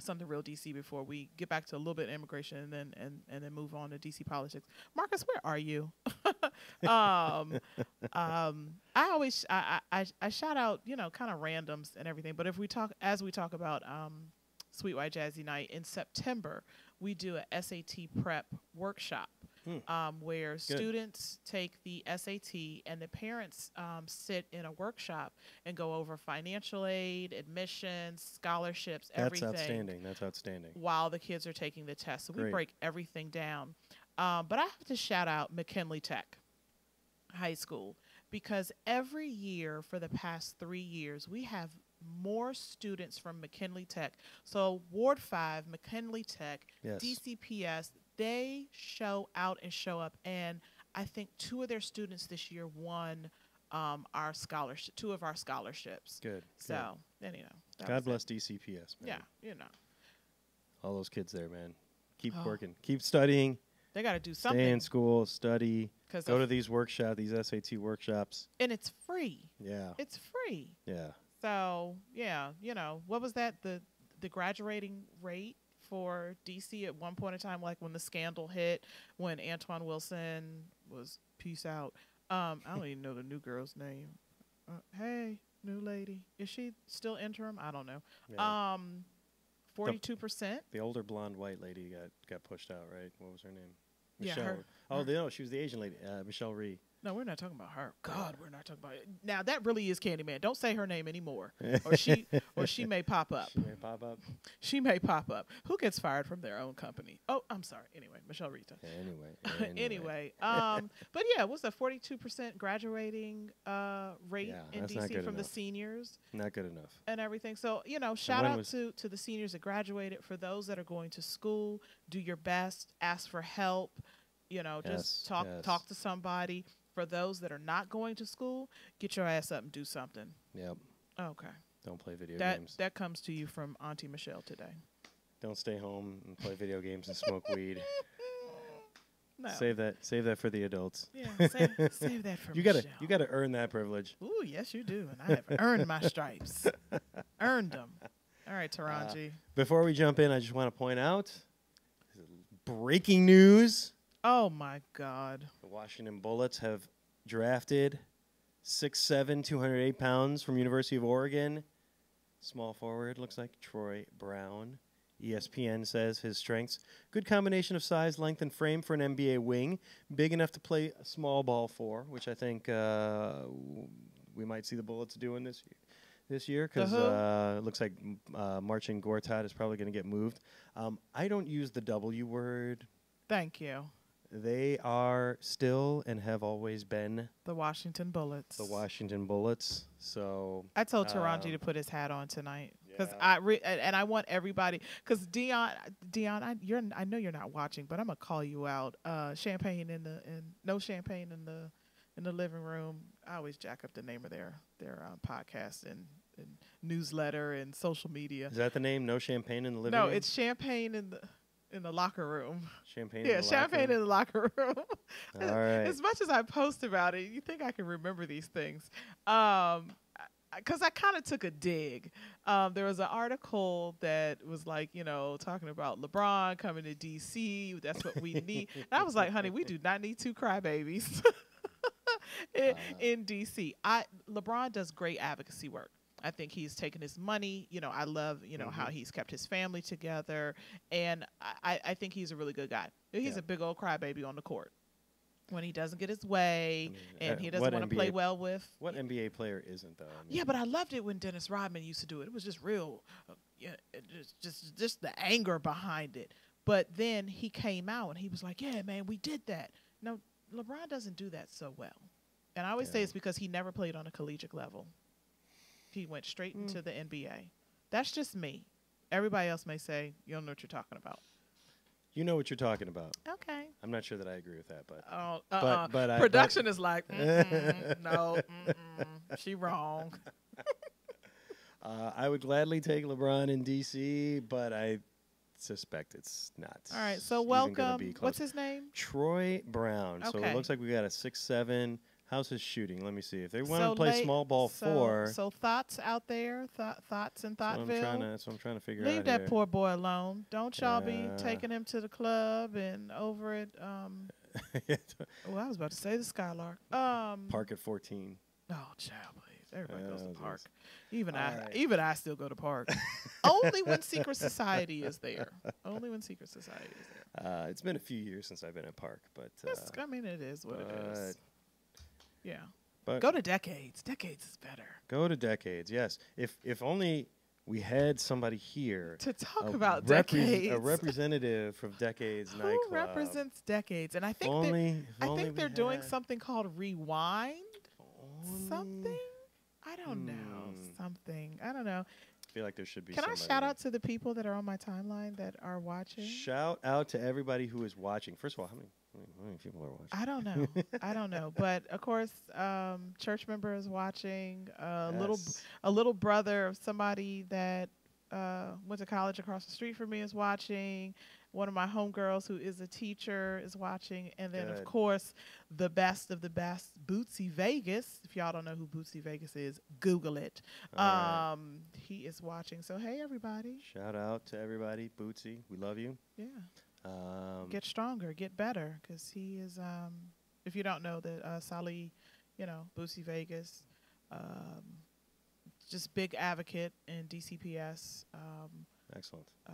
something real DC before we get back to a little bit of immigration and then and, and then move on to DC politics. Marcus, where are you? [LAUGHS] um, [LAUGHS] um, I always I, I I- I shout out you know kind of randoms and everything. But if we talk as we talk about um, Sweet White Jazzy Night in September, we do a SAT prep workshop Hmm. um, where students take the SAT and the parents um, sit in a workshop and go over financial aid, admissions, scholarships, That's everything outstanding. That's outstanding. while the kids are taking the test. So we break everything down. Um, but I have to shout out McKinley Tech High School because every year for the past three years, we have more students from McKinley Tech. So, Ward 5, McKinley Tech, Yes. DCPS, they show out and show up. And I think two of their students this year won um, our scholarship, two of our scholarships. Good. good. So, then, you know. God was it. bless DCPS, man. Yeah, you know. All those kids there, man. Keep Oh. working. Keep studying. They got to do something. Stay in school. Study. Go to these workshops, these SAT workshops. and it's free. Yeah. It's free. Yeah. So yeah, you know, what was that the the graduating rate for DC at one point in time, like when the scandal hit, when Antwan Wilson was peace out. Um, I don't [LAUGHS] even know the new girl's name. Uh, hey, new lady, is she still interim? I don't know. yeah. Um, forty-two percent. the older blonde white lady got got pushed out, right? What was her name? Yeah, Michelle. her- oh, her. no, she was the Asian lady, uh, Michelle Rhee. No, we're not talking about her. God, we're not talking about it. Now that really is Candyman. Don't say her name anymore, or she [LAUGHS] or she may pop up. She may pop up. She may pop up. Who gets fired from their own company? Oh, I'm sorry. Anyway, Michelle Rita. Yeah, [LAUGHS] anyway. Anyway, um, but yeah, what's the 42% graduating uh, rate Yeah, in DC from the seniors Not good enough. and everything? So you know, shout out to to the seniors that graduated. For those that are going to school, do your best. Ask for help. You know, Yes, just talk yes. talk to somebody. For those that are not going to school, get your ass up and do something. Yep. Okay, Don't play video that games. that comes to you from Auntie Michelle today. Don't stay home and play video games and smoke [LAUGHS] weed. No. Save that. Save that for the adults. Yeah, [LAUGHS] save, save that for You gotta. Michelle. You gotta earn that privilege. Ooh, yes, you do, and I have earned my stripes. [LAUGHS] earned them. All right, uh, Taraji. Before we jump in, I just want to point out breaking news: oh my God. the Washington Bullets have drafted six seven, 208 pounds from University of Oregon. Small forward looks like Troy Brown. ESPN says his strengths: good combination of size, length, and frame for an NBA wing. Big enough to play a small ball for, which I think uh, we might see the Bullets doing this year. This year, because uh, it looks like uh, Marcin Gortat is probably going to get moved. Um, I don't use the W word. Thank you. They are still and have always been The Washington Bullets. the Washington Bullets. So I told Taraji Um, to put his hat on tonight because yeah. I re- and, and I want everybody because Dion Dion I you're I know you're not watching but I'm gonna call you out. Uh, champagne in the in no champagne in the in the living room. I always jack up the name of their their um, podcast and, and newsletter and social media. is that the name? No champagne in the living No, room. No, it's champagne in the in the locker room. champagne. yeah, in the champagne locker in the locker room. room? [LAUGHS] All right. As much as I post about it, you think I can remember these things. Um, because I kind of took a dig. Um, there was an article that was like, you know, talking about LeBron coming to DC. That's what we need. and I was like, honey, we do not need two crybabies [LAUGHS] in, Uh. in DC. I LeBron does great advocacy work. I think he's taken his money. You know, I love you know how Mhm. he's kept his family together, and I, I think he's a really good guy. He's Yeah. a big old crybaby on the court when he doesn't get his way I mean, and uh, he doesn't want to play well with. What NBA player isn't though? I mean, Yeah, but I loved it when Dennis Rodman used to do it. It was just real, uh, yeah, it just just just the anger behind it. But then he came out and he was like, "Yeah, man, we did that." No, LeBron doesn't do that so well, and I always say it's because he never played on a collegiate level. He went straight Mm. into the NBA. That's just me. Everybody else may say you don't know what you're talking about. You know what you're talking about. Okay. I'm not sure that I agree with that, but Oh, But- uh-uh. but I- but- production is like, [LAUGHS] mm-mm, no, mm-mm, she wrong. [LAUGHS] uh, I would gladly take LeBron in DC, but I suspect it's not. All right, so even gonna welcome. be close. What's his name? Troy Brown. Okay. So it looks like we got a six seven. How's his shooting? Let me see. If they want so to play late- small ball so, four, So thoughts out there, th- thoughts in that's what I'm trying to. Thoughtville. That's what I'm trying to figure Leave out that here. poor boy alone. Don't y'all be taking him to the club and over at um. [LAUGHS] Oh, I was about to say the Skylark. Um. Park at 14. Oh, child, please. Everybody goes Oh, to geez. park. Even I. Right. Even I still go to park. [LAUGHS] Only when Secret Society is there. [LAUGHS] Only when Secret Society is there. Uh, it's been a few years since I've been at Park, but uh, I mean it is what it is. Yeah. but Go to decades. Decades is better. go to decades. Yes, if if only we had somebody here To talk about decades. a [LAUGHS] representative from Decades Who Nightclub. represents decades? And I think they're, only, I only think they're doing something called rewind. Something. I don't know. Hmm. Something. I don't know. I feel like there should be. Can I shout out to the people that are on my timeline that are watching? Shout out to everybody who is watching. First of all, how many, how many- people are watching? I don't know. I don't know. [LAUGHS] But of course, um, church member is watching. A little, Yes. a little brother of somebody that uh, went to college across the street from me is watching. One of my homegirls who is a teacher is watching, and then of course, the best of the best, Bootsy Vegas. If y'all don't know who Bootsy Vegas is, Google it. All right. Um, he is watching. So hey, everybody, Shout out to everybody. Bootsy, we love you. yeah. Um, get stronger, get better, because he is. Um, if you don't know that uh, Sally, you know Boosie Vegas, um, just big advocate in DCPS um, excellent. uh,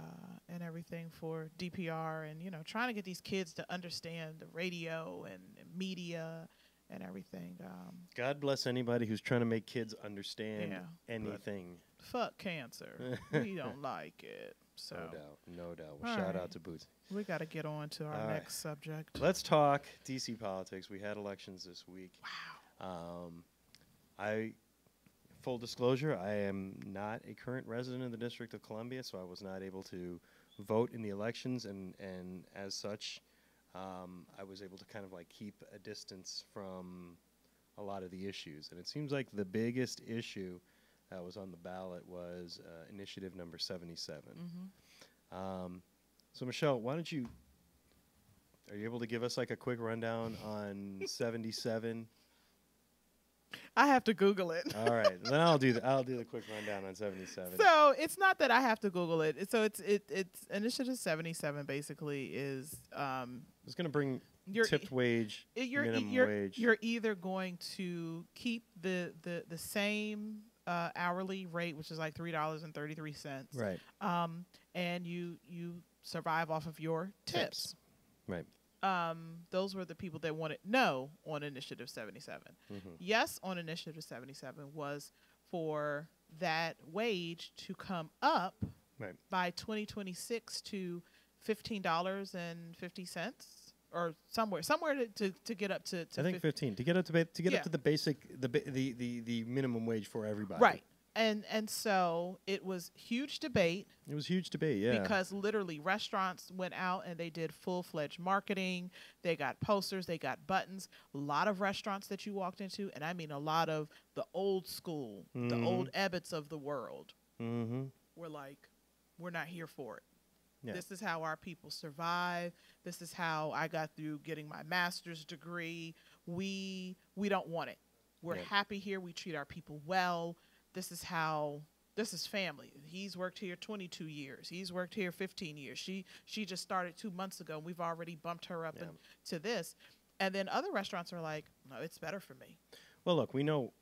and everything for DPR, and you know trying to get these kids to understand the radio and, and media and everything. Um, God bless anybody who's trying to make kids understand Yeah, but- anything. fuck cancer, [LAUGHS] we don't like it. So No doubt. No doubt. Well, shout right. out to Bootsy. We got to get on to our All right. next subject. Let's talk DC politics. We had elections this week. wow. Um, I, full disclosure, I am not a current resident of the District of Columbia, so I was not able to vote in the elections, and and as such, um, I was able to kind of like keep a distance from a lot of the issues. And it seems like the biggest issue that was on the ballot was uh, initiative number 77. hmm Um, so Michelle, why don't you? Are you able to give us like a quick rundown on [LAUGHS] 77? I have to Google it. All right, [LAUGHS] then I'll do the I'll do the quick rundown on 77. So it's not that I have to Google it. So it's it it's Initiative seventy seven basically is um it's going to bring you're e- tipped wage, i- you're e- minimum you're, wage. you're either going to keep the the the same uh, hourly rate, which is like three dollars and thirty three cents, right, um, and you you survive off of your tips. Tips. right. Um, those were the people that wanted no on Initiative seventy seven. hmm Yes on Initiative 77 was for that wage to come up Right. by 2026 to $15.50 or somewhere somewhere to, to, to get up to, to I think fif- 15 to get up to ba- to get Yeah. up to the basic the, ba- the the the minimum wage for everybody. right and and so it was huge debate It was huge debate. Yeah. because literally restaurants went out and they did full-fledged marketing they got posters they got buttons a lot of restaurants that you walked into and i mean a lot of the old school the Mhm. old Ebbitts of the world mm-hmm. were like we're not here for it Yeah. this is how our people survive this is how i got through getting my master's degree we we don't want it we're Yeah. happy here we treat our people well this is how this is family he's worked here 22 years he's worked here 15 years she she just started two months ago and we've already bumped her up Yeah. in, to this and then other restaurants are like no it's better for me Well, look, we know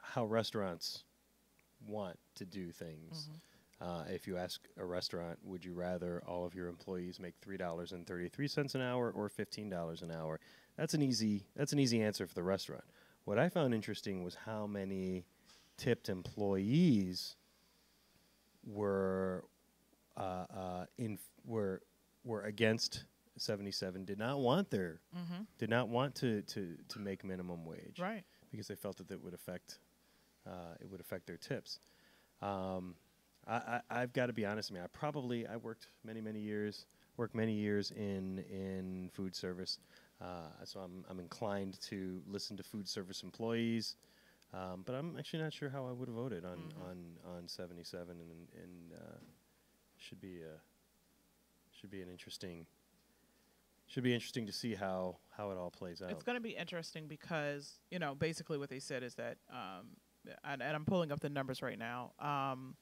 how restaurants want to do things. Mm-hmm. Uh, if you ask a restaurant, would you rather all of your employees make three dollars and thirty three cents an hour or fifteen dollars an hour? That's an easy that's an easy answer for the restaurant. What I found interesting was how many tipped employees were uh, uh, in were were against seventy seven. Did not want their mm-hmm. did not want to to to make minimum wage right because they felt that it would affect uh, it would affect their tips. Um, I, I, I've got to be honest. with mean, I probably I worked many many years, worked many years in in food service, uh, so I'm I'm inclined to listen to food service employees. Um, but I'm actually not sure how I would have voted on Mhm. on on 77, and and uh, should be a should be an interesting should be interesting to see how how it all plays out. It's going to be interesting because you know basically what they said is that, um, and, and I'm pulling up the numbers right now um,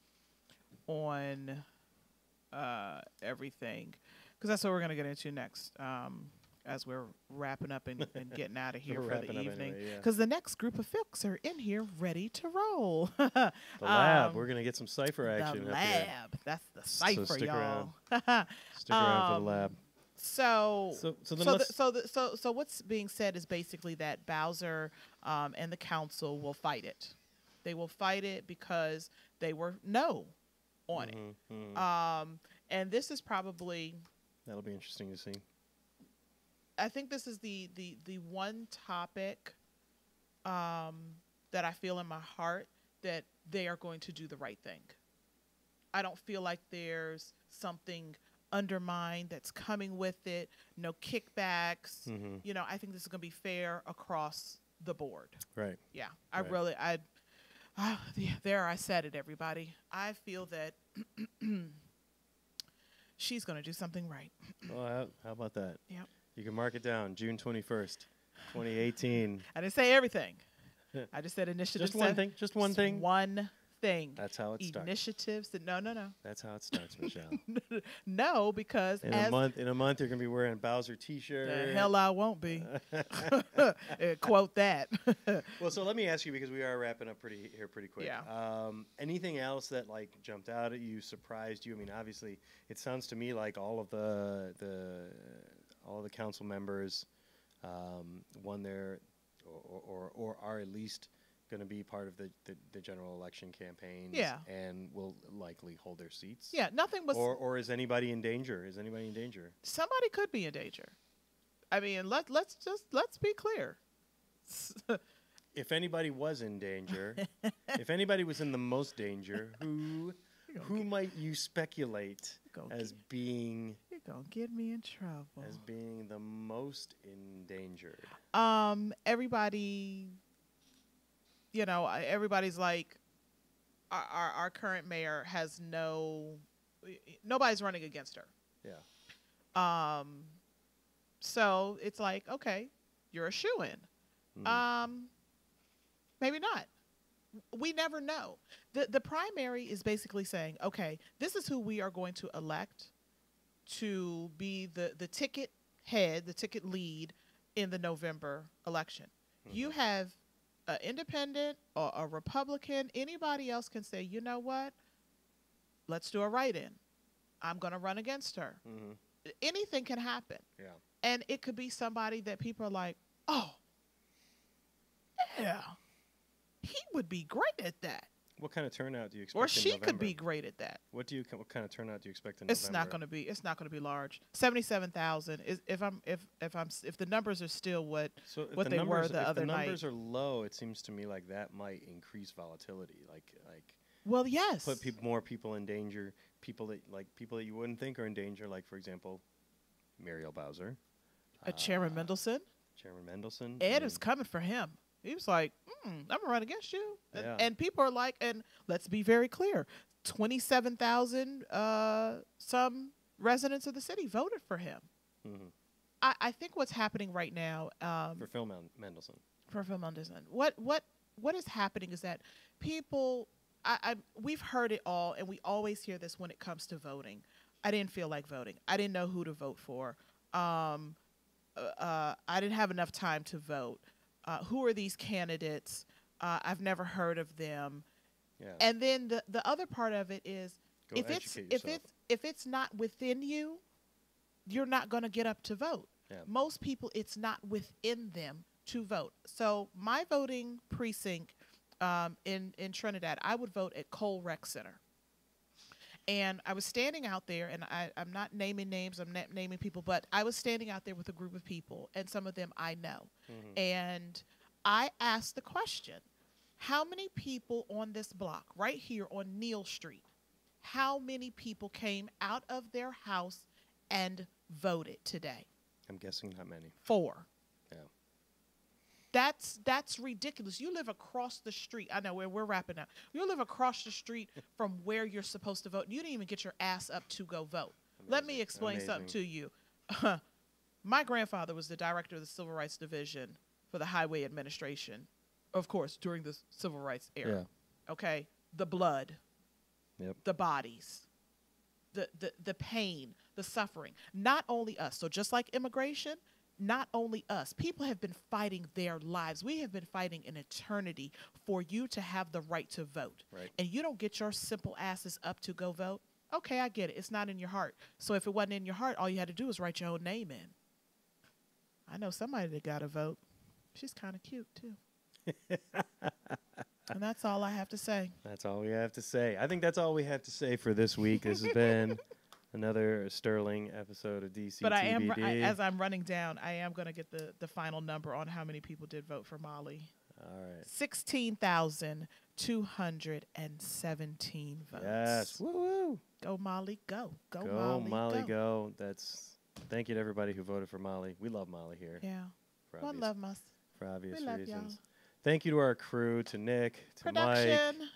on uh, everything because that's what we're going to get into next um, as we're wrapping up and, and getting out of [LAUGHS] here for the evening. anyway, yeah. Because the next group of folks are in here ready to roll. [LAUGHS] the lab. um, We're gonna get some cipher action. The lab. That's the cipher, stick y'all. [LAUGHS] Stick around for Um, the lab. So, So, so so, the, so, the, so, so what's being said is basically that Bowser um, and the council will fight it. They will fight it because they were no on Mhm, mhm. it. Um, and this is probably, That'll be interesting to see. I think this is the the the one topic um, that I feel in my heart that they are going to do the right thing. I don't feel like there's something undermined that's coming with it. No kickbacks. hmm you know, I think this is going to be fair across the board. Right. Yeah, I Right. really, I, yeah, there I said it, everybody. I feel that [CLEARS THROAT] she's going to do something right. Well, how, how about that? Yep. You can mark it down. June twenty first, twenty eighteen. [LAUGHS] I didn't say everything. [LAUGHS] I just said initiative. Just one thing. Just one thing. One thing. That's how it starts. Initiatives that no, no, no, That's how it starts, [LAUGHS] Michelle. no, because In a month, in a month, you're gonna be wearing a Bowser T-shirt. the hell I won't be. Uh, Quote that. Well, so let me ask you because we are wrapping up pretty here pretty quick. Yeah. Um, anything else that like jumped out at you, surprised you? I mean, obviously, it sounds to me like all of the the all the council members um, won their or, or or are at least going to be part of the, the, the general election campaigns. Yeah. And will likely hold their seats. yeah, nothing was. Or or is anybody in danger? Is anybody in danger? somebody could be in danger. I mean, let let's just let's be clear. [LAUGHS] If anybody was in danger, if anybody was in the most danger, who [LAUGHS] who might you speculate as being gonna get me in trouble. as being the most endangered? Um, everybody, you know, everybody's like, our, our our current mayor has no, nobody's running against her. Yeah. Um, so it's like, okay, you're a shoe in. Mm. Um, maybe not. We never know. the The primary is basically saying, okay, this is who we are going to elect to be the the ticket head, the ticket lead in the November election. You Mhm. have an independent or a Republican. Anybody else can say, you know what? Let's do a write-in. I'm going to run against her. Mhm. Anything can happen Yeah. and it could be somebody that people are like, oh, yeah, he would be great at that, What kind of turnout do you expect? or she could be great at that. What do you? What kind of turnout do you expect in It's November? not going to be. It's not going to be large. Seventy-seven thousand is if I'm if if I'm if the numbers are still what So what the they were the other the night. If the numbers are low, it seems to me like that might increase volatility. Like like well yes put peop more people in danger. People that like people that you wouldn't think are in danger. Like for example, Muriel Bowser, uh, Chairman uh, Mendelson. Chairman Mendelson. Ed is coming for him. He was like, mm, "I'm gonna run against you," and, Yeah. and people are like, and let's be very clear: twenty-seven thousand uh, some residents of the city voted for him. mhm, I, I think what's happening right now um, for Phil Men- Mendelson. for Phil Mendelson, what what what is happening is that people, I, I we've heard it all, and we always hear this when it comes to voting. I didn't feel like voting. I didn't know who to vote for. Um, uh, uh, I didn't have enough time to vote. Uh, who are these candidates? Uh, I've never heard of them. Yeah. And then the the other part of it is Go if it's educate if it's if it's not within you, you're not going to get up to vote. Yeah. Most people, it's not within them to vote. So my voting precinct um, in in Trinidad, I would vote at Cole Rec Center. And I was standing out there, and I, I'm not naming names, I'm not naming people, but I was standing out there with a group of people, and some of them I know. Mhm. And I asked the question How many people on this block, right here on Neal Street, how many people came out of their house and voted today? I'm guessing not many. Four. That's that's ridiculous. You live across the street. I know where we're wrapping up. You live across the street [LAUGHS] from where you're supposed to vote. You didn't even get your ass up to go vote. Let me Amazing. explain something to you. [LAUGHS] My grandfather was the director of the Civil Rights Division for the Highway Administration, of course, during the Civil Rights era. Yeah. Okay, the blood, Yep. the bodies, the, the the pain, the suffering. Not only us. So just like immigration, not only us. People have been fighting their lives. We have been fighting an eternity for you to have the right to vote. Right. And you don't get your simple asses up to go vote. Okay, I get it. It's not in your heart. So if it wasn't in your heart, all you had to do was write your own name in. I know somebody that got a vote. She's kind of cute too. [LAUGHS] and that's all I have to say. That's all we have to say. I think that's all we have to say for this week. This has been [LAUGHS] another sterling episode of DC But I am. I, as I'm running down, I am going to get the, the final number on how many people did vote for Molly. all right. 16,217 votes. Yes. Woo woo. Go Molly, go. Go, Go, Molly, go. go. That's thank you to everybody who voted for Molly. We love Molly here Yeah. for One love us. for obvious We love reasons. y'all. Thank you to our crew, to Nick, to Production. Mike,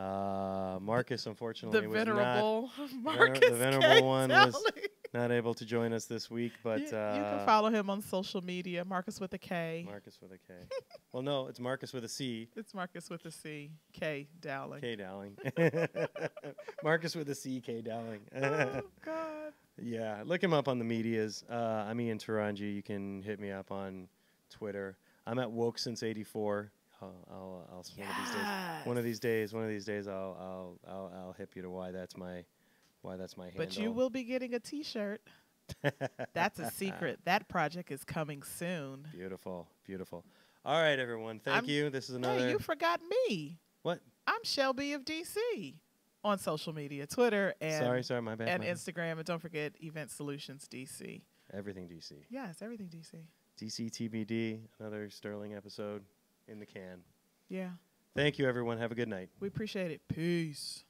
uh, Marcus. Unfortunately, the was venerable [LAUGHS] the Marcus venerable K. one was- not, not able to join us this week, but you, you uh, can follow him on social media. Marcus with a K. Marcus with a K. [LAUGHS] well, no, it's Marcus with a C. It's Marcus with a C. K. Dowling. K Dowling. [LAUGHS] Marcus with a C. K Dowling. oh God. Yeah, look him up on the medias. Uh, I'm Ian Taranji. You can hit me up on Twitter. I'm at woke since '84. I'll, I'll, I'll one of these days. One of these days. One of these days. I'll, I'll, I'll, I'll hip you to why that's my, why that's my handle. But you will be getting a T-shirt. [LAUGHS] That's a secret. That project is coming soon. Beautiful, beautiful. All right, everyone. Thank I'm- you. This is another. Hey, you forgot me. what? I'm Shelby of DC on social media, Twitter and sorry, sorry, my bad. and my bad. Instagram, and don't forget Event Solutions DC. Everything DC. Yes, everything DC. DC TBD. Another Sterling episode in the can. Yeah, Thank you, everyone. Have a good night. we appreciate it. Peace.